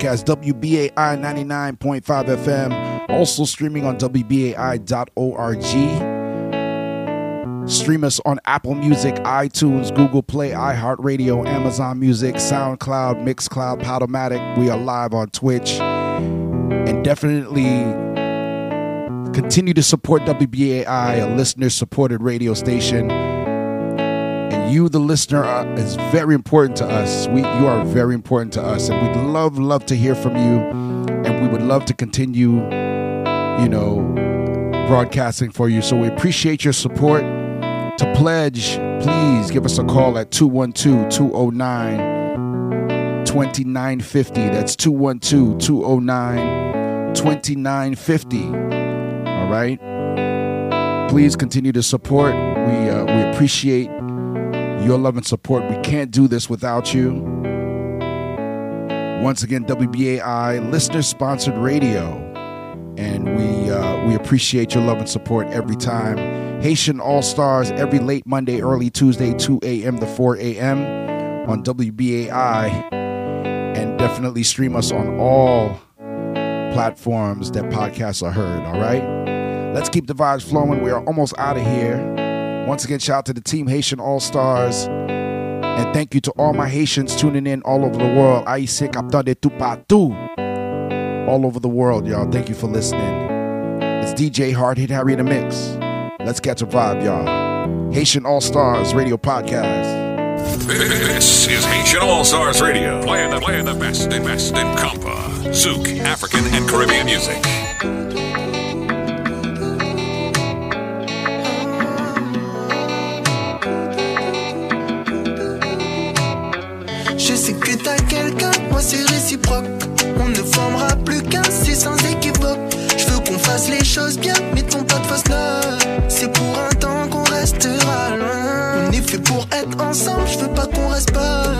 B: Podcast, WBAI 99.5 FM. Also streaming on WBAI.org. Stream us on Apple Music, iTunes, Google Play, iHeartRadio, Amazon Music, SoundCloud, Mixcloud, Podomatic. We are live on Twitch. And definitely continue to support WBAI, a listener supported radio station. You, the listener, uh, is very important to us. We, you are very important to us, and we'd love, love to hear from you. And we would love to continue, you know, broadcasting for you. So we appreciate your support. To pledge, please give us a call at 212 209 2950. That's 212 209 2950. All right. Please continue to support. We uh, we appreciate your love and support. We can't do this without you. Once again, WBAI listener sponsored radio, and we uh, we appreciate your love and support every time. Haitian All Stars every late Monday, early Tuesday, 2 a.m. to 4 a.m. on WBAI, and definitely stream us on all platforms that podcasts are heard. All right. Let's keep the vibes flowing. We are almost out of here. Once again, shout out to the team Haitian All Stars. And thank you to all my Haitians tuning in all over the world. Aïsé Captain de. All over the world, y'all. Thank you for listening. It's DJ Hard Hitting Harry in the Mix. Let's catch a vibe, y'all. Haitian All Stars Radio Podcast.
A: This is Haitian All Stars Radio, playing the, playing the best and best in Compa, Zouk, African, and Caribbean music.
M: Sais que t'as quelqu'un, moi c'est réciproque. On ne formera plus qu'un, c'est sans équivoque. Je veux qu'on fasse les choses bien, mettons pas de fausse note. C'est pour un temps qu'on restera loin. On est fait pour être ensemble, je veux pas qu'on reste pas.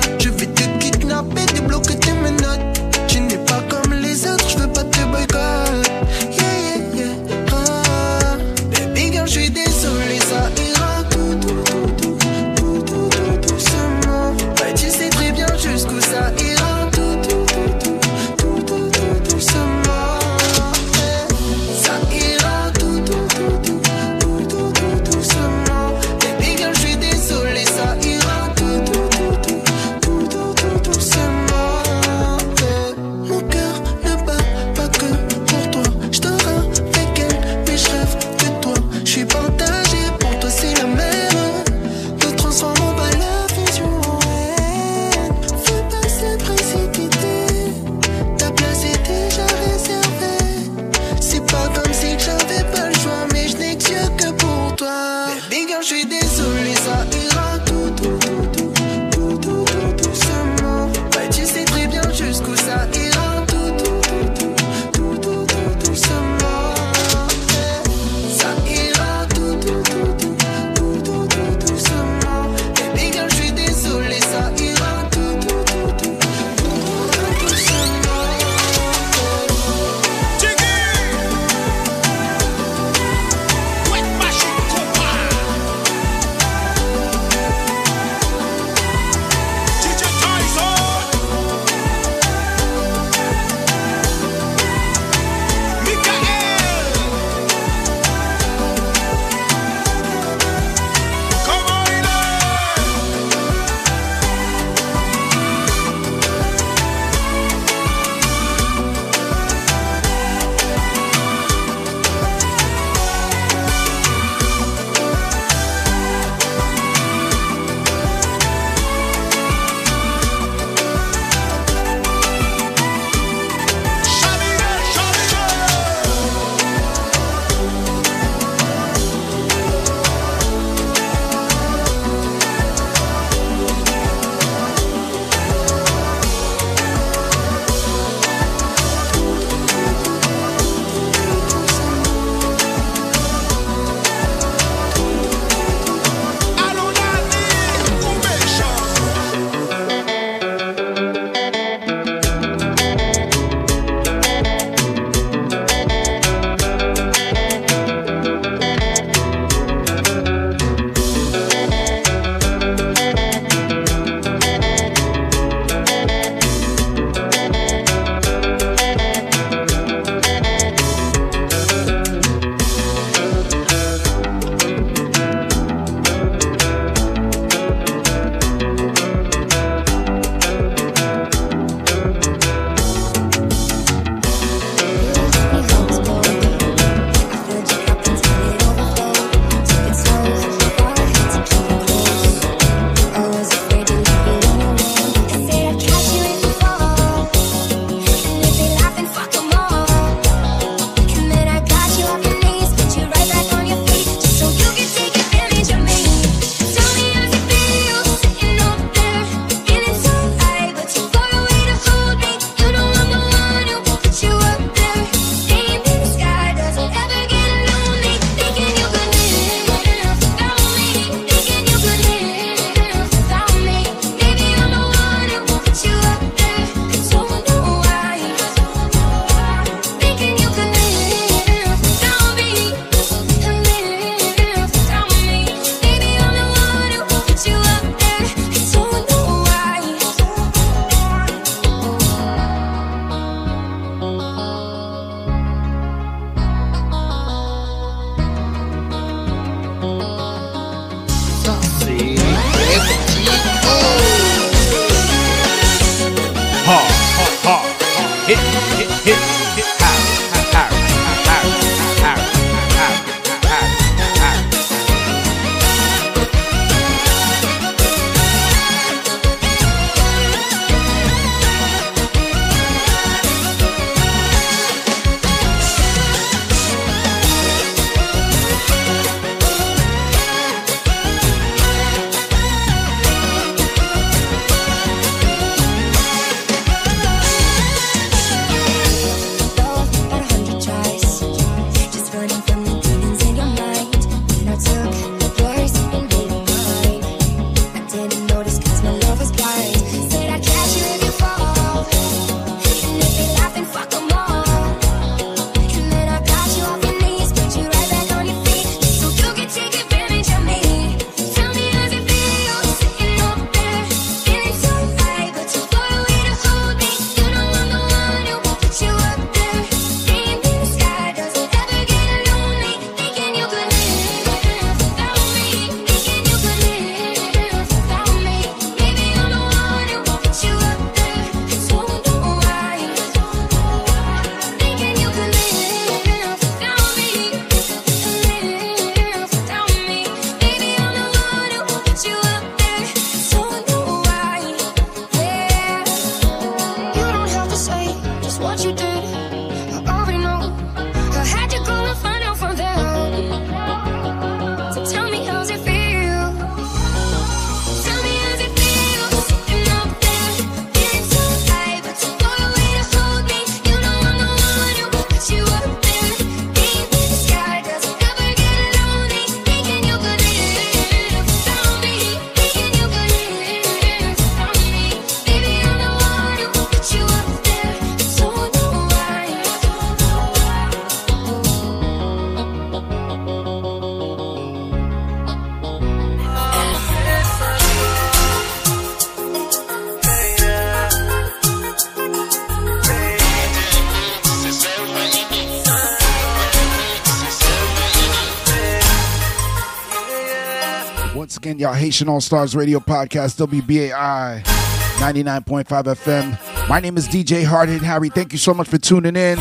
B: Again, y'all Haitian All Stars Radio Podcast, WBAI 99.5 FM. My name is DJ Hard Hitting Harry. Thank you so much for tuning in.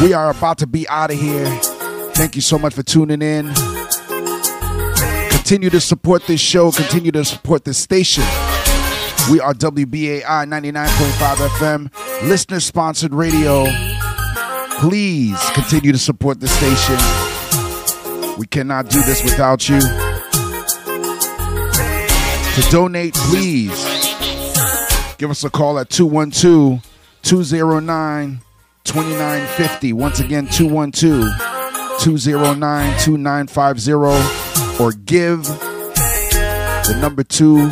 B: We are about to be out of here. Thank you so much for tuning in. Continue to support this show, continue to support this station. We are WBAI 99.5 FM, listener sponsored radio. Please continue to support the station. We cannot do this without you. To donate, please give us a call at 212 209 2950. Once again, 212 209 2950. Or give the number two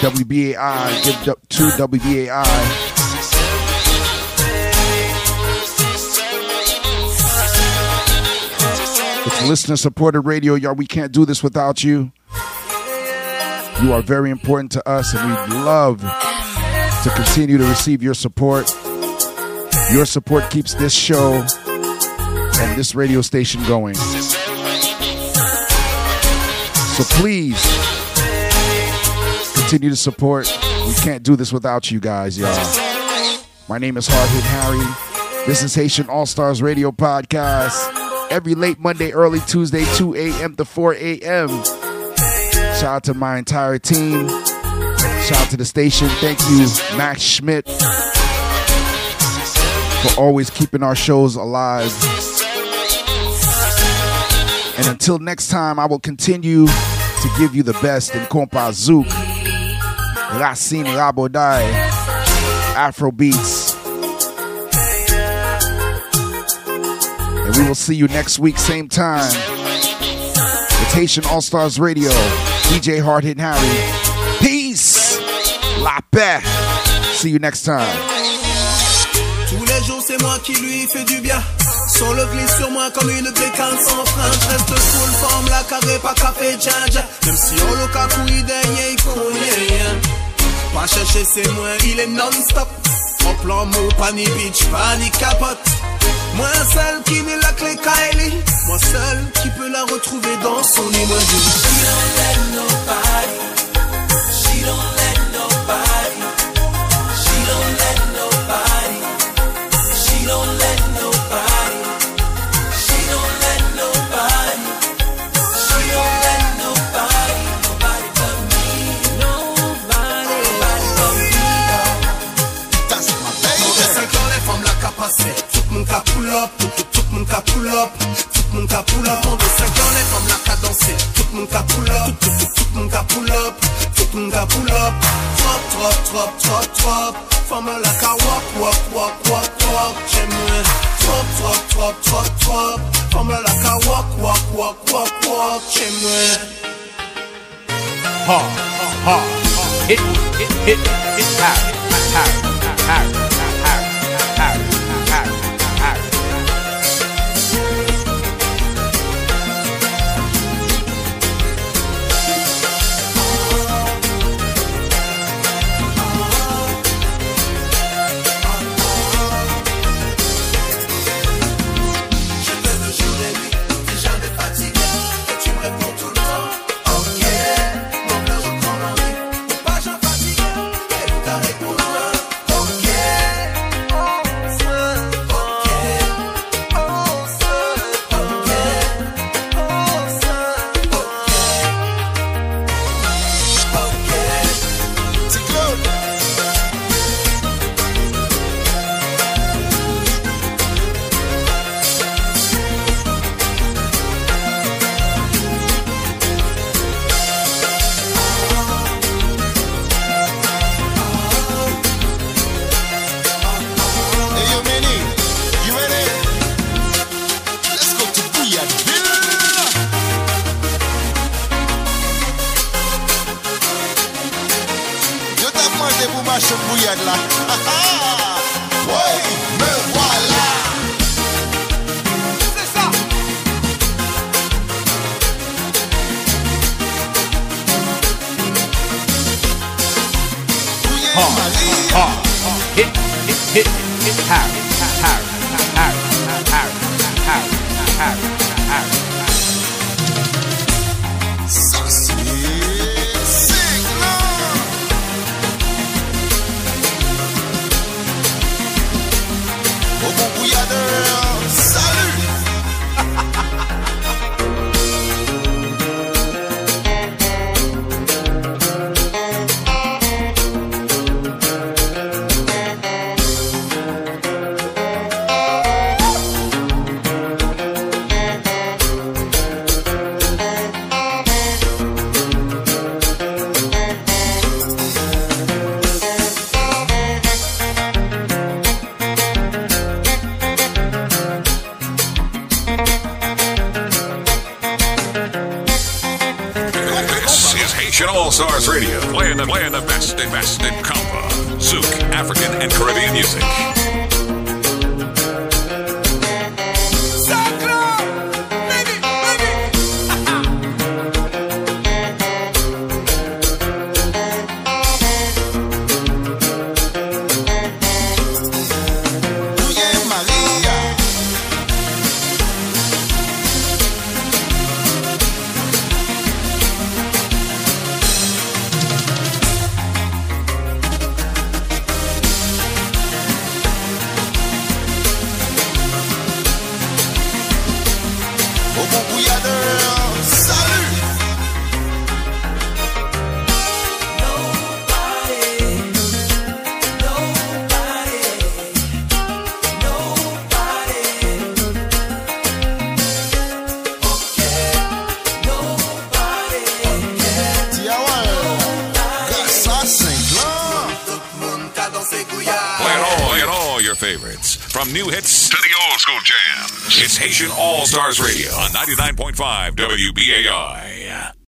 B: WBAI, give du- to WBAI. It's listener supported radio, y'all. We can't do this without you. You are very important to us, and we'd love to continue to receive your support. Your support keeps this show and this radio station going. So please continue to support. We can't do this without you guys, y'all. My name is Hard Hitting Harry. This is Haitian All Stars Radio Podcast. Every late Monday, early Tuesday, 2 a.m. to 4 a.m. Shout out to my entire team. Shout out to the station. Thank you, Max Schmidt, for always keeping our shows alive. And until next time, I will continue to give you the best in compa zouk, racine rabodai, Afro beats. And we will see you next week, same time. Haitian All Stars Radio. DJ Hard Hit Harry. Peace. La paix. See you next time.
C: Tous les jours, c'est moi qui lui fais du bien. Son le glisse sur moi comme une bécane sans frein. Je reste full forme, la carré, pas café, djadja. Même si on le cacou, il dénie, il connaît. Pas chercher, c'est moi, il est non-stop. En plan mou, pas ni bitch, pas ni capote. Moi seul qui n'est la clé Kylie. Seul qui peut la retrouver dans son capacité. Tout monde ka pull up. moun ka pull up, tout moun ka pull up Moun de 5 an, les femmes la ka danser Tout moun ka pull up, tout, tout, tout moun ka pull up Tout moun ka pull up Trop, trop, trop, trop, trop Femme la ka wop, wop, wop, wop, wop J'aime Trop, trop, trop, trop, trop Femme la ka wop, wop, wop, wop, wop J'aime Ha,
N: ha, ha Hit, hit, hit, hit,
A: ha, ha, ha, ha